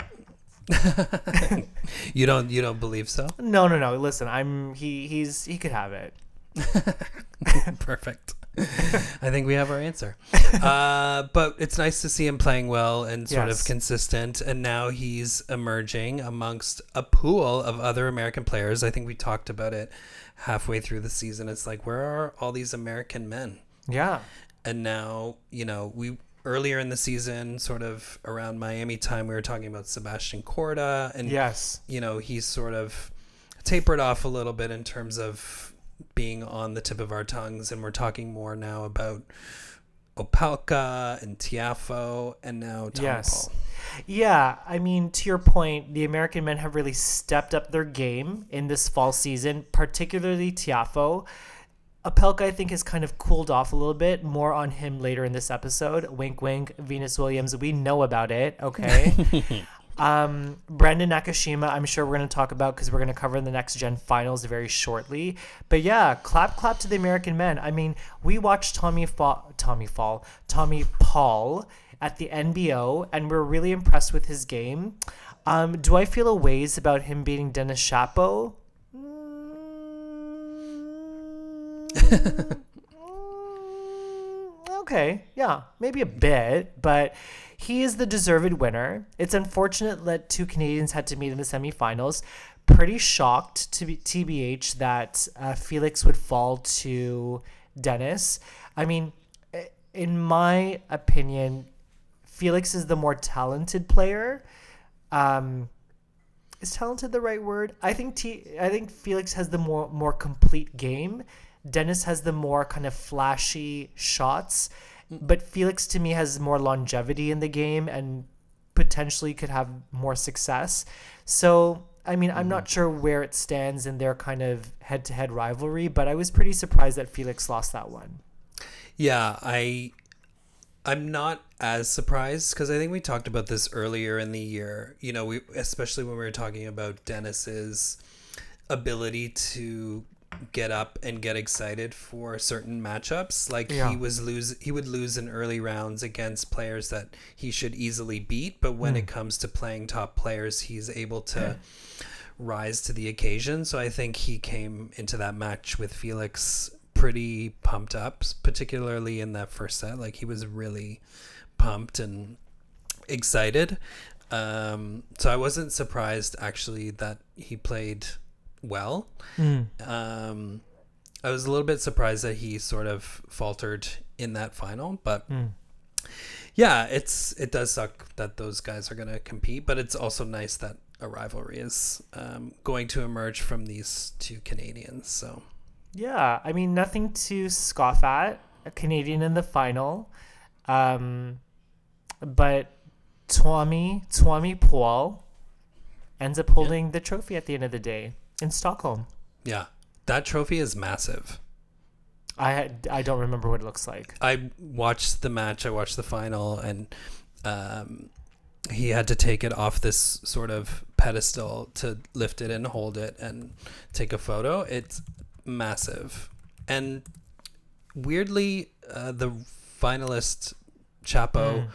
You don't you don't believe so? No, no, no. Listen, I'm he. He's he could have it. Perfect. I think we have our answer. Uh, but it's nice to see him playing well and sort Yes. of consistent. And now he's emerging amongst a pool of other American players. I think we talked about it halfway through the season. It's like, where are all these American men? Yeah. and now you know we earlier in the season sort of around miami time we were talking about sebastian korda and Yes. you know he's sort of tapered off a little bit in terms of being on the tip of our tongues and we're talking more now about opelka and tiafoe and now Tom Yes. Paul. Yeah, I mean, to your point, the American men have really stepped up their game in this fall season, particularly Tiafoe. Opelka, I think, has kind of cooled off a little bit. More on him later in this episode. Wink, wink. Venus Williams, we know about it. Okay. um, Brandon Nakashima, I'm sure we're going to talk about because we're going to cover the next gen finals very shortly. But yeah, clap, clap to the American men. I mean, we watched Tommy Fall, Tommy Fall, Tommy Paul at the NBO, and we're really impressed with his game. Um, do I feel a ways about him beating Denis Shapo? Okay, yeah, maybe a bit, but he is the deserved winner. It's unfortunate that two Canadians had to meet in the semifinals. Pretty shocked to be TBH that uh, Felix would fall to Denis. I mean, in my opinion, Felix is the more talented player. Um, is talented the right word? I think T. I think Felix has the more more complete game. Denis has the more kind of flashy shots, mm. but Felix to me has more longevity in the game and potentially could have more success. So I mean, I'm not mm-hmm. sure where it stands in their kind of head-to-head rivalry, but I was pretty surprised that Felix lost that one. Yeah, I I'm not as surprised because I think we talked about this earlier in the year. You know, we especially when we were talking about Denis's ability to get up and get excited for certain matchups. Like Yeah. he was lose he would lose in early rounds against players that he should easily beat, but when it comes to playing top players, he's able to rise to the occasion. So I think he came into that match with Felix pretty pumped up, particularly in that first set. Like he was really pumped and excited. Um, so I wasn't surprised actually that he played well. Um, I was a little bit surprised that he sort of faltered in that final, but Mm. yeah, it's it does suck that those guys are going to compete, but it's also nice that a rivalry is um, going to emerge from these two Canadians. So Yeah, I mean nothing to scoff at. A Canadian in the final, um, but Twami Twami Paul ends up holding the trophy at the end of the day in Stockholm. yeah, that trophy is massive. I I don't remember what it looks like. I watched the match. I watched the final, and um, he had to take it off this sort of pedestal to lift it and hold it and take a photo. It's massive, and weirdly, uh, the finalist Shapo Mm.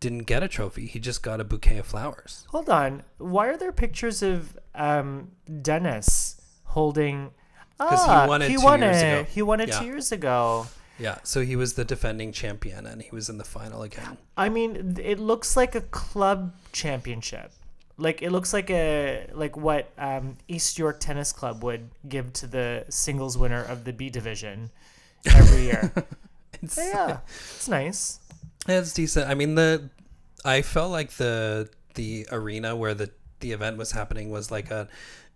Didn't get a trophy. He just got a bouquet of flowers. Hold on, why are there pictures of um, Denis holding? 'Cause he Ah, won it he two won years it. ago. He won it Yeah. two years ago. Yeah, so he was the defending champion, and he was in the final again. I mean, it looks like a club championship. Like it looks like a like what um, East York Tennis Club would give to the singles winner of the B division every year. It's, yeah, it's nice. It's decent. I mean the I felt like the the arena where the the event was happening was like a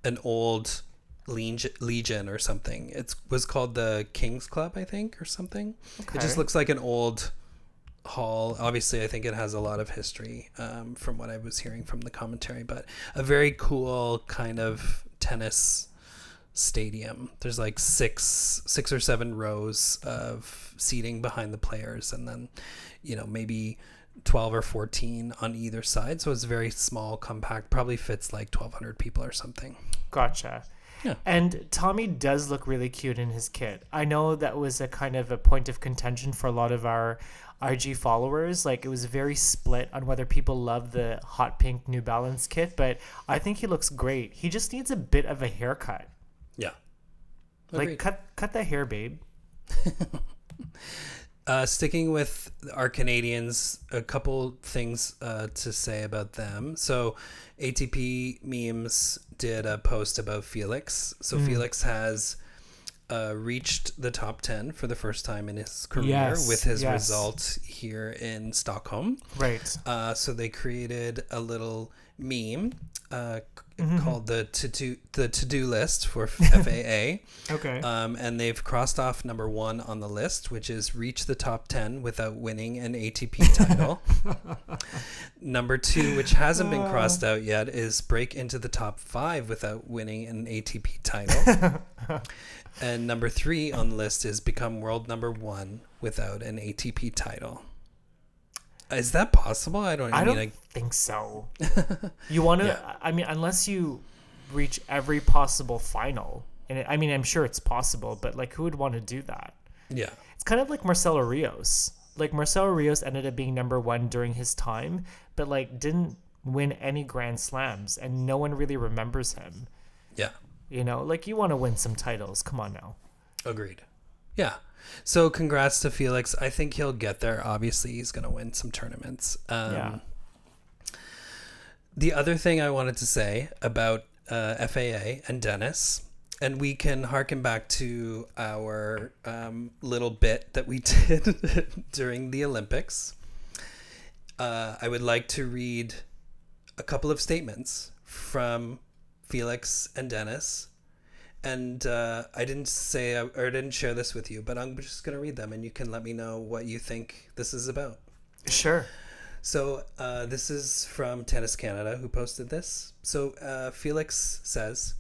an old legion, legion or something. It was called the King's Club, I think, or something. It just looks like an old hall. Obviously, I think it has a lot of history um, from what I was hearing from the commentary, but a very cool kind of tennis stadium. There's like six six or seven rows of seating behind the players and then you know maybe 12 or 14 on either side. So it's very small, compact, probably fits like 1200 people or something. Gotcha. Yeah. And Tommy does look really cute in his kit. I know that was a kind of a point of contention for a lot of our IG followers. Like it was very split on whether people love the hot pink New Balance kit, but I think he looks great. He just needs a bit of a haircut. Yeah. Like cut cut the hair, babe. Uh, sticking with our Canadians, a couple things uh, to say about them. So, ATP memes did a post about Felix. So, Felix has uh, reached the top 10 for the first time in his career Yes, with his yes. result here in Stockholm. Right. Uh, so, they created a little meme uh, Mm-hmm. called the to do the to do list for FAA. Okay. Um, and they've crossed off number one on the list, which is reach the top 10 without winning an ATP title. number two, which hasn't been crossed out yet, is break into the top five without winning an ATP title. and number three on the list is become world number one without an ATP title. Is that possible? I don't. I, I mean, don't I, think so. You want to? Yeah. I mean, unless you reach every possible final, and it, I mean, I'm sure it's possible, but like, who would want to do that? yeah, It's kind of like Marcelo Rios. Like Marcelo Rios ended up being number one during his time, but like didn't win any Grand Slams, and no one really remembers him. yeah. You know, like you want to win some titles. Come on now. Agreed. Yeah. So congrats to Felix. I think he'll get there. Obviously, he's going to win some tournaments. Um, Yeah. The other thing I wanted to say about uh, FAA and Denis, and we can harken back to our um, little bit that we did during the Olympics. Uh, I would like to read a couple of statements from Felix and Denis and uh, I didn't say or I didn't share this with you, but I'm just gonna read them, and you can let me know what you think this is about. Sure. So uh, this is from Tennis Canada, who posted this. So uh, Felix says,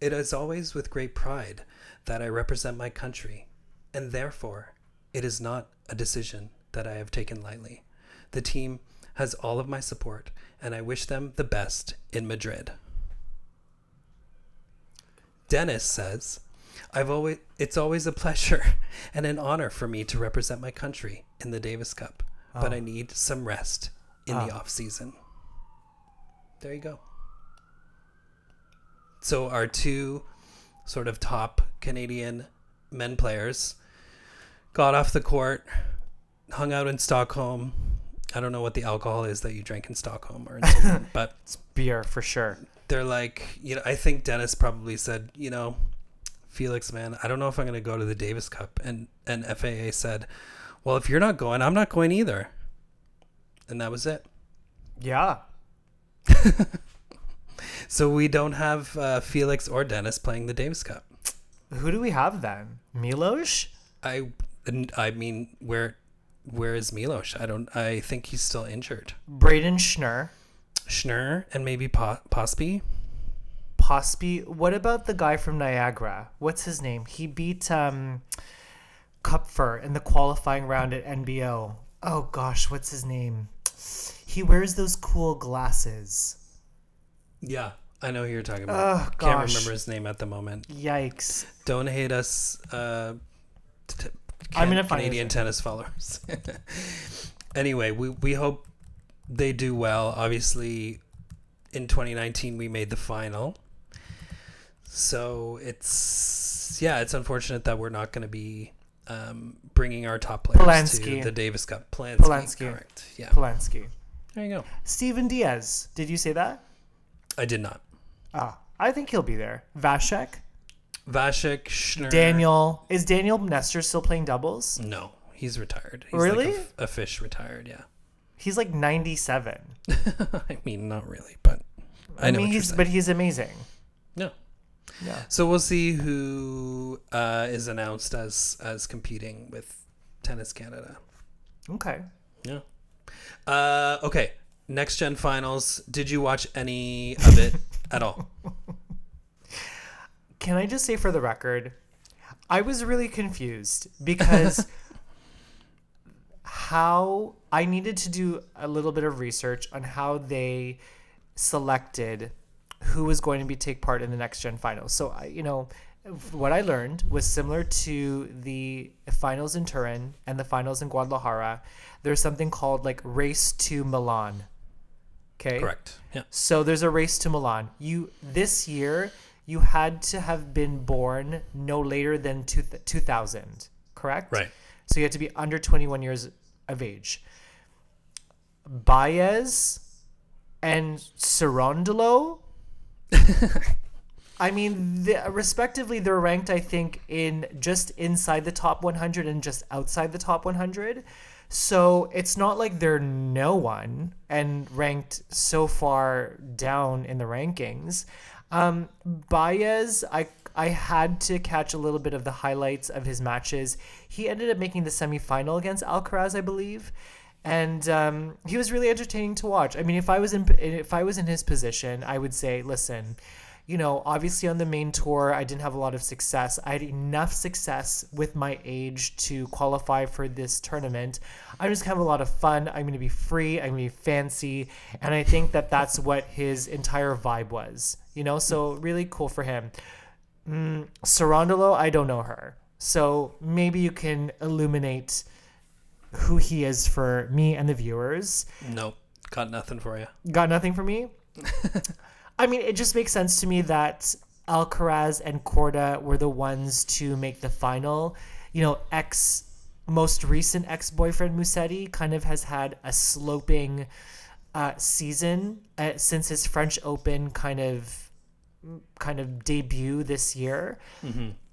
"It is always with great pride that I represent my country, and therefore it is not a decision that I have taken lightly. The team has all of my support, and I wish them the best in Madrid." Denis says, I've always it's always a pleasure and an honor for me to represent my country in the Davis Cup, but oh. I need some rest in the ah. off season. There you go. So our two sort of top Canadian men players got off the court, hung out in Stockholm. I don't know what the alcohol is that you drank in Stockholm or in Sweden, but Beer for sure. They're like, you know, I think Denis probably said, you know, Felix, man, I don't know if I'm going to go to the Davis Cup. And, and FAA said, well, if you're not going, I'm not going either. And that was it. Yeah. So we don't have uh, Felix or Denis playing the Davis Cup. Who do we have then? Milos? I, I mean, where, where is Milos? I don't. I think he's still injured. Braden Schnur? Schnur and maybe po-. Pospey. What about the guy from Niagara? What's his name? He beat um, Kupfer in the qualifying round at NBO. Oh gosh, what's his name? He wears those cool glasses. Yeah, I know who you're talking about. Oh Can't remember his name at the moment. Yikes. Don't hate us, uh, t- I'm gonna find Canadian tennis followers. anyway, we we hope they do well. Obviously, in 2019 we made the final, so it's yeah, it's unfortunate that we're not going to be um, bringing our top players Polansky. to the Davis Cup. Polansky, Polansky. correct? Yeah, Polansky. there you go. Steven Diez. Did you say that? I did not. Ah, I think he'll be there. Vasek. Vasek, Schnur. Daniel. Is Daniel Nestor still playing doubles? No, he's retired. He's Really? Like a, a fish retired. Yeah. He's like 97. I mean, not really, but I, I, know mean, he's but he's amazing. No. Yeah. So we'll see who uh, is announced as as competing with Tennis Canada. Okay. Yeah. Uh, okay. Next gen finals. Did you watch any of it at all? Can I just say for the record, I was really confused because how I needed to do a little bit of research on how they selected who was going to be take part in the next gen finals. So I, you know, what I learned was similar to the finals in Turin and the finals in Guadalajara. There's something called like race to Milan. Okay. Correct. Yeah. So there's a race to Milan. You this year you had to have been born no later than two, 2000, correct? Right. So you had to be under 21 years of age. Baez and Cerundolo I mean, the, respectively, they're ranked, I think, in just inside the top 100 and just outside the top 100. So it's not like they're no one and ranked so far down in the rankings. Um, Baez, I I had to catch a little bit of the highlights of his matches. He ended up making the semifinal against Alcaraz, I believe, and um, he was really entertaining to watch. I mean, if I was in if I was in his position, I would say, listen, you know, obviously on the main tour, I didn't have a lot of success. I had enough success with my age to qualify for this tournament. I'm just gonna have a lot of fun. I'm gonna be free. I'm gonna be fancy, and I think that that's what his entire vibe was. You know, so really cool for him. Mm, Cerundolo, I don't know her, so maybe you can illuminate who he is for me and the viewers. Nope. Got nothing for you. Got nothing for me. I mean, it just makes sense to me that Alcaraz and Korda were the ones to make the final. You know, ex most recent ex boyfriend Musetti kind of has had a sloping uh, season uh, since his French Open kind of kind of debut this year.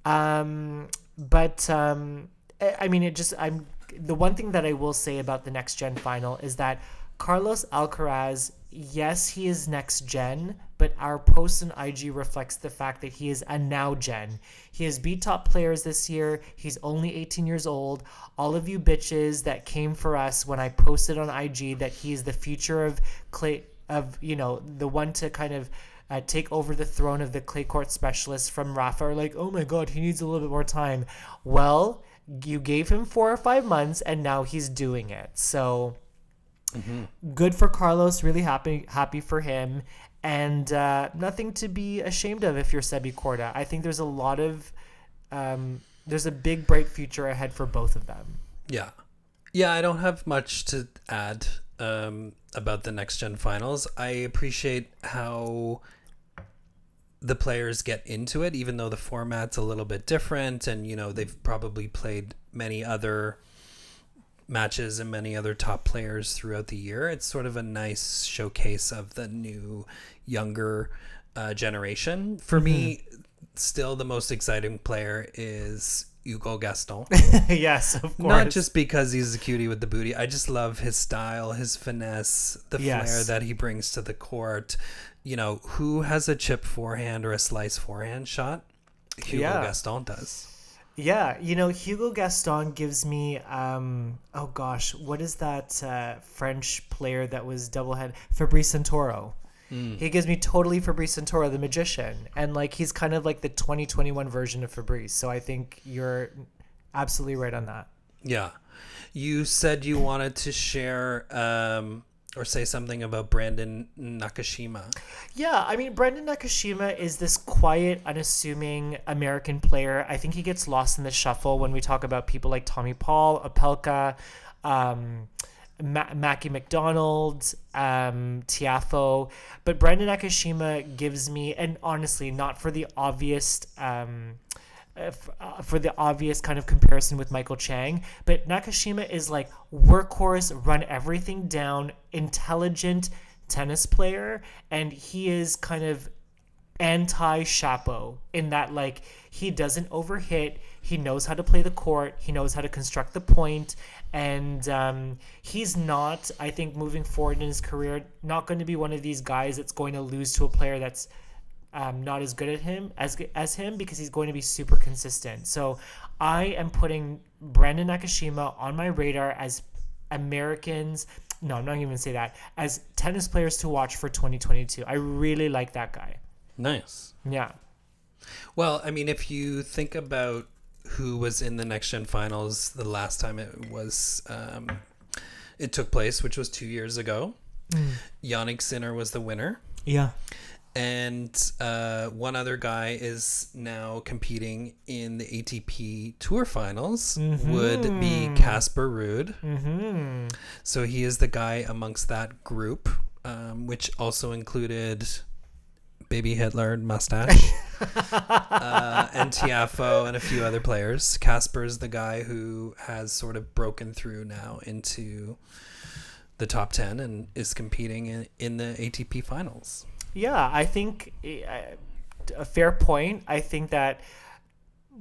Um, but um, I I mean, it just I'm the one thing that I will say about the next gen final is that Carlos Alcaraz, yes, he is next gen, but our post and IG reflects the fact that he is a now gen. He has beat top players this year. He's only 18 years old. All of you bitches that came for us when I posted on IG that he is the future of clay of you know the one to kind of uh, take over the throne of the clay court specialist from Rafa are like, oh my god, he needs a little bit more time. Well, you gave him four or five months, and now he's doing it. So good for Carlos. Really happy happy for him, and uh, nothing to be ashamed of if you're Sebi Korda. I think there's a lot of um, there's a big bright future ahead for both of them. Yeah. Yeah, I don't have much to add um, about the next gen finals. I appreciate how the players get into it, even though the format's a little bit different, and you know they've probably played many other matches and many other top players throughout the year. It's sort of a nice showcase of the new, younger uh, generation. For me, still the most exciting player is Hugo Gaston. yes, of course. Not just because he's a cutie with the booty. I just love his style, his finesse, the Yes. flair that he brings to the court. You know, who has a chip forehand or a slice forehand shot? Hugo Yeah. Gaston does. Yeah, you know, Hugo Gaston gives me um oh gosh, what is that uh, French player that was double head Fabrice Santoro. He gives me totally Fabrice Santoro, the magician, and like he's kind of like the 2021 version of Fabrice. So I think you're absolutely right on that. Yeah. You said you wanted to share um, or say something about Brandon Nakashima. Yeah, I mean, Brandon Nakashima is this quiet, unassuming American player. I think he gets lost in the shuffle when we talk about people like Tommy Paul, Opelka, um, Ma- Mackie McDonald, um, Tiafoe. But Brandon Nakashima gives me, and honestly, not for the obvious. Um, uh, uh, for the obvious kind of comparison with Michael Chang, but Nakashima is like workhorse, run everything down, intelligent tennis player, and he is kind of anti Shapo in that like he doesn't overhit, he knows how to play the court, he knows how to construct the point, and um, he's not, I think, moving forward in his career, not going to be one of these guys that's going to lose to a player that's um, not as good at him as as him because he's going to be super consistent. So I am putting Brandon Nakashima on my radar as Americans. No, I'm not even gonna say that as tennis players to watch for 2022. I really like that guy. Nice. Yeah. Well, I mean, if you think about who was in the next gen finals the last time it was, um, it took place, which was two years ago. Jannik Sinner was the winner. Yeah. And uh, one other guy is now competing in the ATP Tour Finals. Would be Casper Ruud. Mm-hmm. So he is the guy amongst that group, um, which also included Baby Hitler mustache, uh, and Tiafoe, and a few other players. Casper is the guy who has sort of broken through now into the top ten and is competing in, in the ATP Finals. Yeah, I think uh, a fair point. I think that,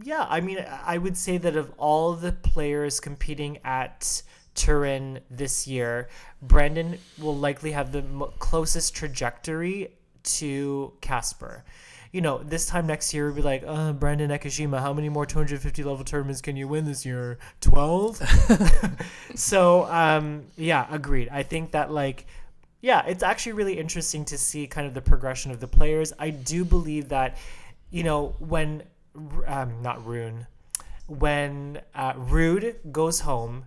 yeah, I mean, I would say that of all the players competing at Turin this year, Brandon will likely have the closest trajectory to Casper. You know, this time next year, we'll be like, uh, Brandon Nakashima, how many more 250 level tournaments can you win this year? 12? so, um, yeah, agreed. I think that, like, yeah, it's actually really interesting to see kind of the progression of the players. I do believe that, you know, when um, not Rune, when uh, Ruud goes home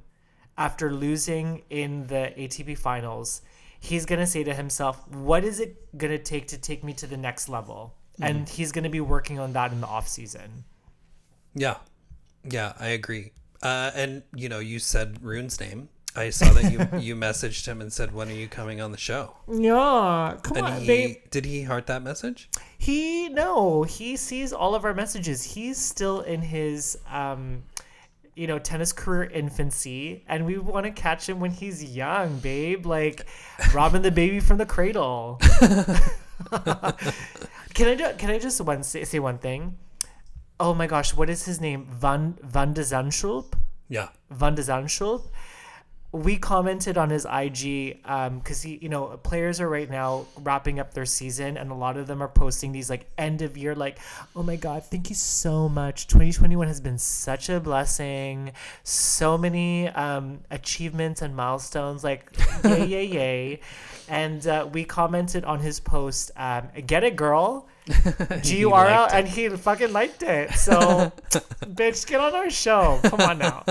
after losing in the ATP finals, he's gonna say to himself, "What is it gonna take to take me to the next level?" And he's gonna be working on that in the off season. Yeah, yeah, I agree. Uh, and you know, you said Rune's name. I saw that you you messaged him and said, "When are you coming on the show?" Yeah, come And on, he babe. did he heart that message? He no, he sees all of our messages. He's still in his um you know, tennis career infancy and we want to catch him when he's young, babe, like robbing the baby from the cradle. can I do, can I just one say, say one thing? Oh my gosh, what is his name? Van Van de Zandschulp? Yeah, Van de Zandschulp. We commented on his IG because he, you know, players are right now wrapping up their season, and a lot of them are posting these like end of year, like, oh my god, thank you so much. 2021 has been such a blessing, so many um, achievements and milestones, like yay, yay, yay. And uh, we commented on his post, um, "Get it, girl." G U R L, and he fucking liked it. So, bitch, get on our show. Come on now.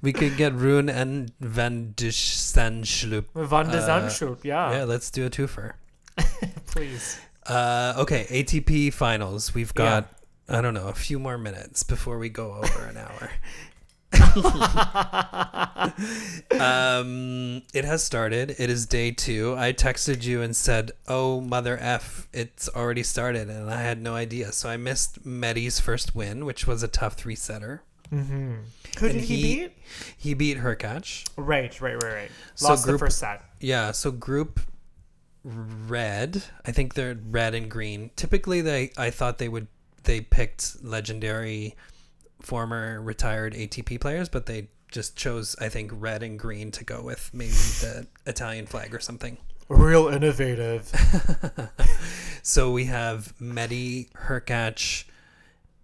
We could get Rune and Van de Zandschulp. Van de Uh, Zandschulp, yeah, Yeah, let's do a twofer. please. Uh, okay, ATP finals. We've got I don't know a few more minutes before we go over an hour. um, it has started. It is day two. I texted you and said, "Oh mother f, it's already started," and I had no idea. So I missed Medi's first win, which was a tough three setter. Mm-hmm. Who did he, he- beat? He beat Hurkacz. Right, right, right, right. So Lost group- the first set. Yeah. So group red. I think they're red and green. Typically, they I thought they would they picked legendary former retired ATP players, but they just chose I think red and green to go with maybe the Italian flag or something. Real innovative. so we have Medi, Hurkacz,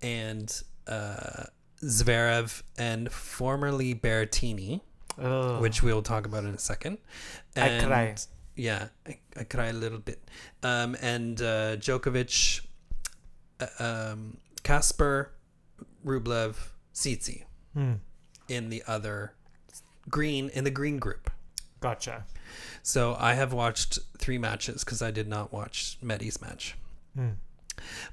and uh, Zverev, and formerly Berrettini, Ugh. which we'll talk about in a second. I cry. Yeah, I, I cry a little bit. Um, and uh, Djokovic, uh, um, Casper, Rublev, Tsitsi Hmm. in the other green in the green group. Gotcha. So I have watched three matches because I did not watch Medi's match. Hmm.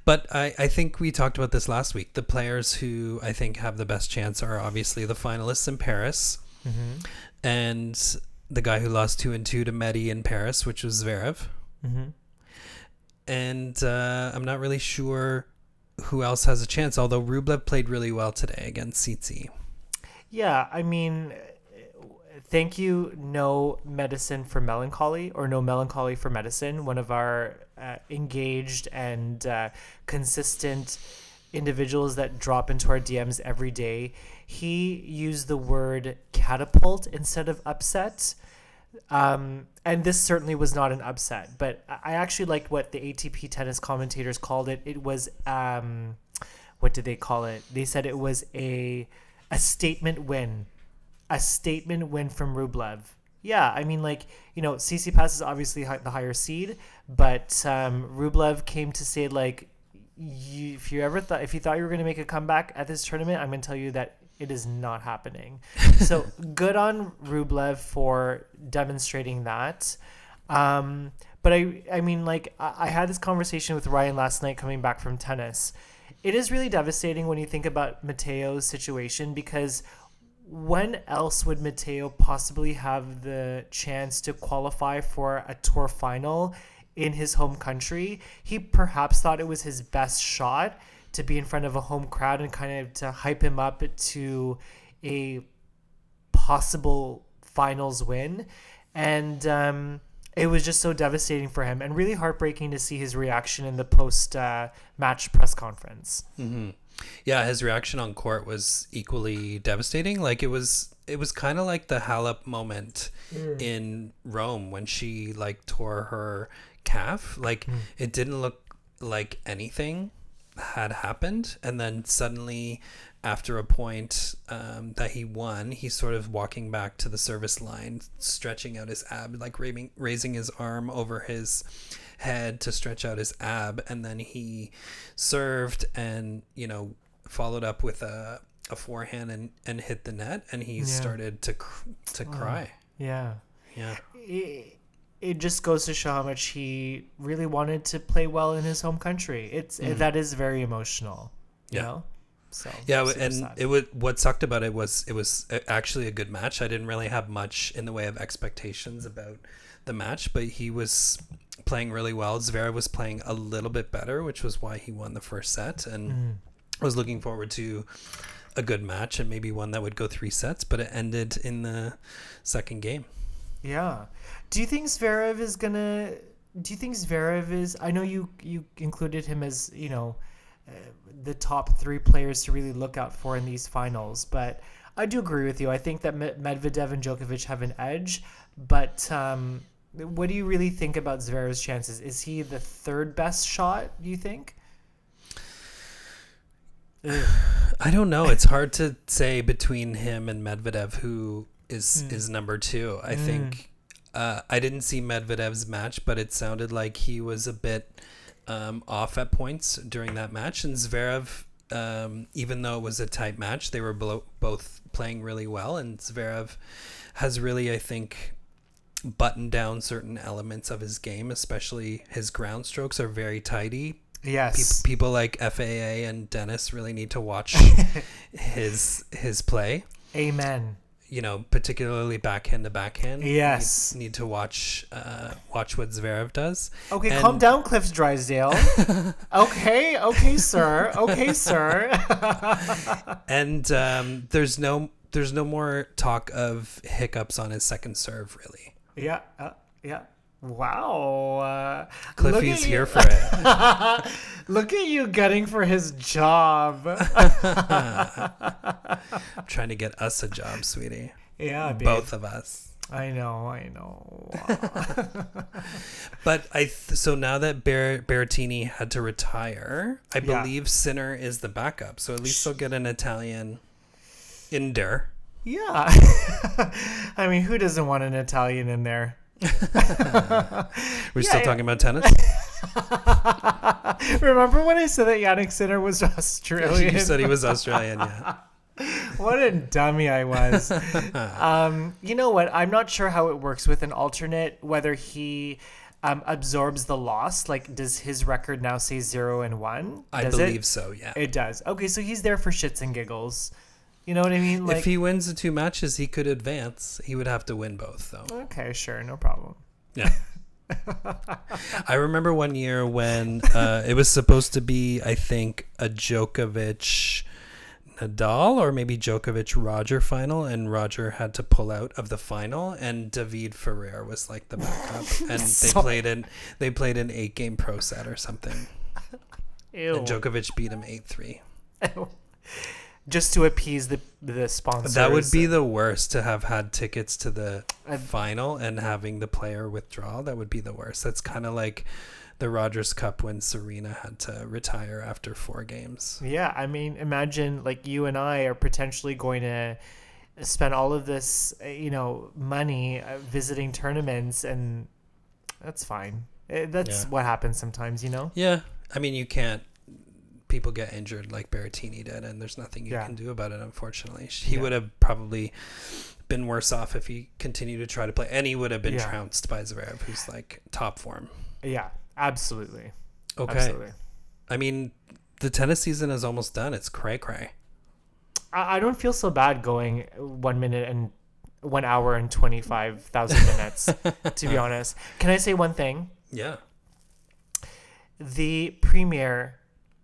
But I, I think we talked about this last week. The players who I think have the best chance are obviously the finalists in Paris Mm-hmm. and the guy who lost two and two to Medi in Paris, which was Zverev. Mm-hmm. And uh, I'm not really sure who else has a chance, although Rublev played really well today against Tsitsi. Yeah, I mean, thank you, No Medicine for Melancholy, or No Melancholy for Medicine, one of our uh, engaged and uh, consistent individuals that drop into our DMs every day. He used the word catapult instead of upset. Um, and this certainly was not an upset, but I actually liked what the ATP tennis commentators called it. It was, um, what did they call it? They said it was a a statement win, a statement win from Rublev. Yeah, I mean, like you know, Tsitsipas is obviously the higher seed, but um, Rublev came to say like, you, if you ever thought if you thought you were going to make a comeback at this tournament, I'm going to tell you that it is not happening. so good on Rublev for demonstrating that. Um, but I, I mean, like I, I had this conversation with Ryan last night coming back from tennis. It is really devastating when you think about Matteo's situation because when else would Matteo possibly have the chance to qualify for a tour final in his home country? He perhaps thought it was his best shot to be in front of a home crowd and kind of to hype him up to a possible finals win. And um, it was just so devastating for him and really heartbreaking to see his reaction in the post uh, match press conference. Mm-hmm. Yeah, his reaction on court was equally devastating. Like it was, it was kind of like the Halep moment mm. in Rome when she like tore her calf. Like mm. it didn't look like anything had happened, and then suddenly, after a point um, that he won, he's sort of walking back to the service line, stretching out his ab, like raising raising his arm over his head to stretch out his ab, and then he served and you know followed up with a a forehand and and hit the net, and he Yeah. started to cr- to cry. Yeah. Yeah. it, it just goes to show how much he really wanted to play well in his home country. It's that is very emotional, you Yeah. know. So Yeah, and sad. it was what sucked about it was it was actually a good match. I didn't really have much in the way of expectations about the match, but he was playing really well. Zverev was playing a little bit better, which was why he won the first set, and Mm. I was looking forward to a good match and maybe one that would go three sets, but it ended in the second game. yeah. Do you think Zverev is gonna? Do you think Zverev is? I know you you included him as you know uh, the top three players to really look out for in these finals, but I do agree with you. I think that Medvedev and Djokovic have an edge, but. Um, what do you really think about Zverev's chances? Is he the third best shot? Do you think? I don't know. It's hard to say between him and Medvedev who is Hmm. is number two. I think uh, I didn't see Medvedev's match, but it sounded like he was a bit um, off at points during that match. And Zverev, um, even though it was a tight match, they were both playing really well. And Zverev has really, I think, buttoned down certain elements of his game, especially his ground strokes are very tidy Yes. Pe- people like FAA and Denis really need to watch his his play. Amen. You know, particularly backhand to backhand. Yes. need, need to watch uh, watch what Zverev does. Okay, And- calm down, Cliff Drysdale. okay, okay, sir. Okay, sir. And um, there's no there's no more talk of hiccups on his second serve really. yeah, uh, yeah. Wow. Uh, Cliffy's here for it. Look at you getting for his job. trying to get us a job, sweetie. yeah, babe. Both of us. I know, I know. But I th- so now that Ber- Berrettini had to retire, I Yeah. believe Sinner is the backup. So at least they'll get an Italian in there. yeah. I mean, who doesn't want an Italian in there? We're Yeah, still talking about tennis. Remember when I said that Jannik Sinner was Australian? you said he was Australian. Yeah. what a dummy I was. um, you know what? I'm not sure how it works with an alternate, whether he um, absorbs the loss. Like, does his record now say zero and one? I believe it? so. Yeah. It does. Okay, so he's there for shits and giggles. You know what I mean? Like, if he wins the two matches, he could advance. He would have to win both, though. okay, sure, no problem. Yeah. I remember one year when uh, it was supposed to be, I think, a Djokovic Nadal or maybe Djokovic Roger final, and Roger had to pull out of the final, and David Ferrer was like the backup, and they played in they played an eight game pro set or something, Ew. and Djokovic beat him eight three. Just to appease the the sponsors. That would be the worst to have had tickets to the Uh, final and having the player withdraw. That would be the worst. That's kind of like the Rogers Cup when Serena had to retire after four games. Yeah, I mean, imagine like you and I are potentially going to spend all of this, you know, money uh, visiting tournaments, and that's fine. Uh, That's Yeah. what happens sometimes, you know. Yeah, I mean you can't. People get injured like Berrettini did, and there's nothing you Yeah. can do about it. Unfortunately, he Yeah. would have probably been worse off if he continued to try to play, and he would have been Yeah. trounced by Zverev, who's like top form. Yeah, absolutely. Okay, Absolutely. I mean the tennis season is almost done. It's cray cray. I, I don't feel so bad going one minute and one hour and twenty five thousand minutes. to be honest, can I say one thing? Yeah. The premiere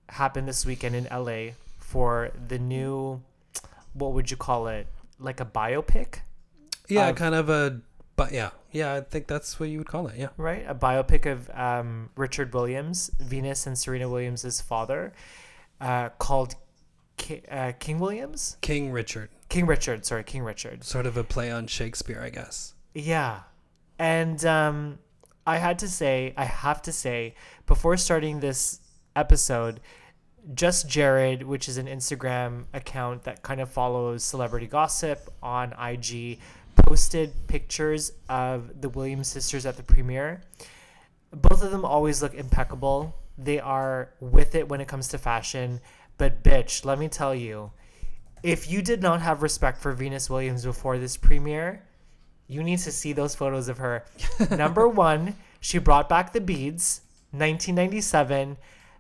happened this weekend in LA for the new, what would you call it? Like a biopic, Yeah, Of- kind of a, but yeah, yeah, I think that's what you would call it. Yeah, right? A biopic of um, Richard Williams, Venus and Serena Williams' father, uh, called Ki- uh, King Williams? King Richard, King Richard, sorry, King Richard. sort of a play on Shakespeare, I guess. Yeah. And um, I had to say, I have to say, before starting this episode, Just Jared, which is an Instagram account that kind of follows celebrity gossip on IG, posted pictures of the Williams sisters at the premiere. Both of them always look impeccable. They are with it when it comes to fashion. But, bitch, let me tell you, if you did not have respect for Venus Williams before this premiere, you need to see those photos of her. Number one, she brought back the beads, 1997.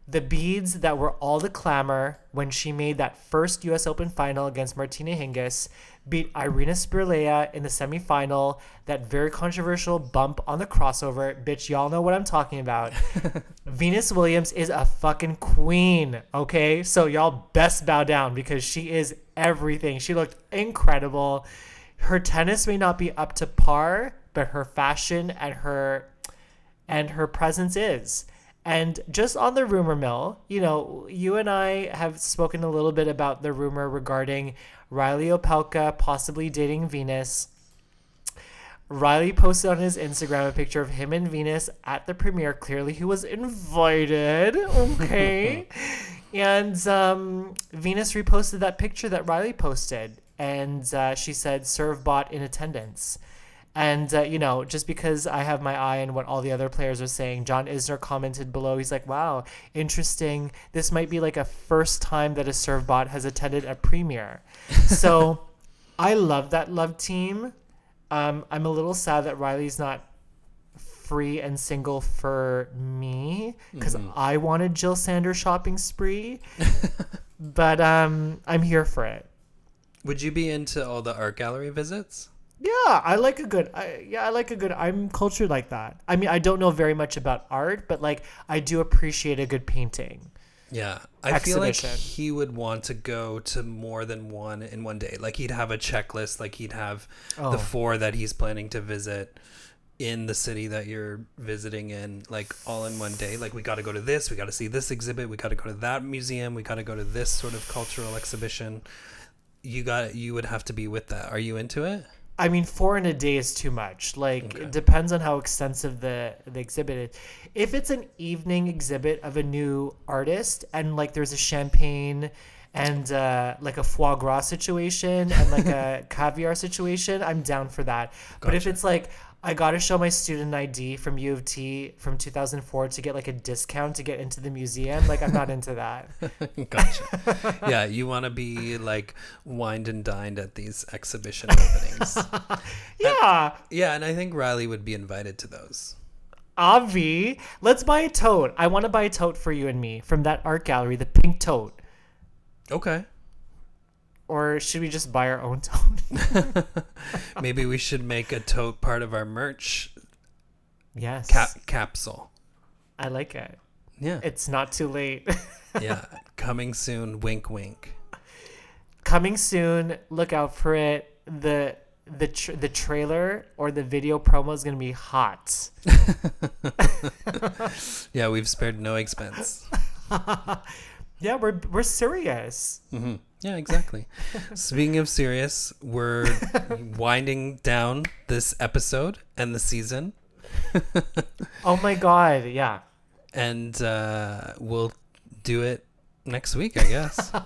The beads that were all the clamor when she made that first U.S. Open final against Martina Hingis, beat Irina Spirlea in the semifinal. That very controversial bump on the crossover, bitch. Y'all know what I'm talking about. Venus Williams is a fucking queen, okay? So y'all best bow down because she is everything. She looked incredible. Her tennis may not be up to par, but her fashion and her and her presence is. And just on the rumor mill, you know, you and I have spoken a little bit about the rumor regarding Reilly Opelka possibly dating Venus. Reilly posted on his Instagram a picture of him and Venus at the premiere. Clearly, he was invited. Okay. and um, Venus reposted that picture that Reilly posted. And uh, she said, serve bot in attendance. And, uh, you know, just because I have my eye on what all the other players are saying, John Isner commented below. He's like, wow, interesting. This might be like a first time that a serve bot has attended a premiere. So I love that love team. Um, I'm a little sad that Reilly's not free and single for me because I wanted Jill Sanders shopping spree. but um, I'm here for it. Would you be into all the art gallery visits? Yeah, I like a good. I, yeah, I like a good. I'm cultured like that. I mean, I don't know very much about art, but like I do appreciate a good painting. Yeah, I feel like he would want to go to more than one in one day. Like he'd have a checklist. Like he'd have Oh. the four that he's planning to visit in the city that you're visiting in, like all in one day. Like we got to go to this, we got to see this exhibit, we got to go to that museum, we got to go to this sort of cultural exhibition. You got you would have to be with that. Are you into it? I mean, four in a day is too much. Like, Okay. it depends on how extensive the the exhibit is. If it's an evening exhibit of a new artist and like there's a champagne and uh, like a foie gras situation and like a caviar situation, I'm down for that. But if it's like I gotta show my student ID from U of T from 2004 to get like a discount to get into the museum, like I'm not into that. gotcha. yeah, you want to be like wined and dined at these exhibition openings. Yeah, yeah, and I think Reilly would be invited to those. Avi, let's buy a tote. I want to buy a tote for you and me from that art gallery, the pink tote. Okay. Or should we just buy our own tote? Maybe we should make a tote part of our merch yes. cap- capsule. I like it. Yeah. It's not too late. yeah. Coming soon. Wink, wink. Coming soon. Look out for it. The the tr- the trailer or the video promo is gonna be hot. Yeah, we've spared no expense. Yeah, we're we're serious. hmm Yeah, exactly. Speaking of serious, we're winding down this episode and the season, Oh my god, yeah. and uh, we'll do it next week, I guess.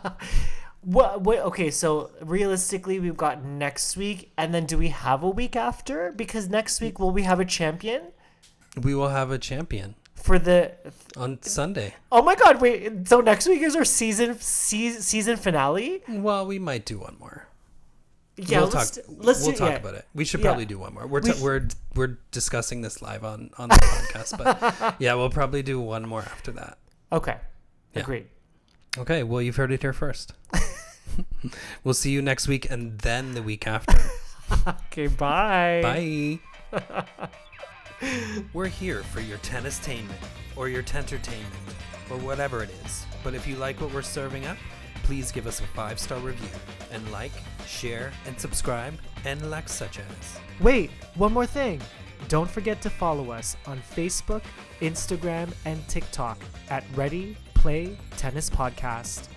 What what okay, so realistically we've got next week and then do we have a week after? Because next week will we have a champion we will have a champion for the on Sunday. Oh my god, wait. So next week is our season season, season finale? Well, we might do one more. Yeah, we'll let's talk. let's we'll do talk yeah. about it. We should Yeah. probably do one more. We're We sh- we're we're discussing this live on on the podcast, but yeah, we'll probably do one more after that. Okay. Yeah. Agreed. Okay, well, you've heard it here first. we'll see you next week and then the week after. Okay, bye. Bye. We're here for your tennistainment or your tentertainment or whatever it is. But if you like what we're serving up, please give us a five star review and like, share, and subscribe and like such as. Wait, one more thing. Don't forget to follow us on Facebook, Instagram, and TikTok at Ready Play Tennis Podcast.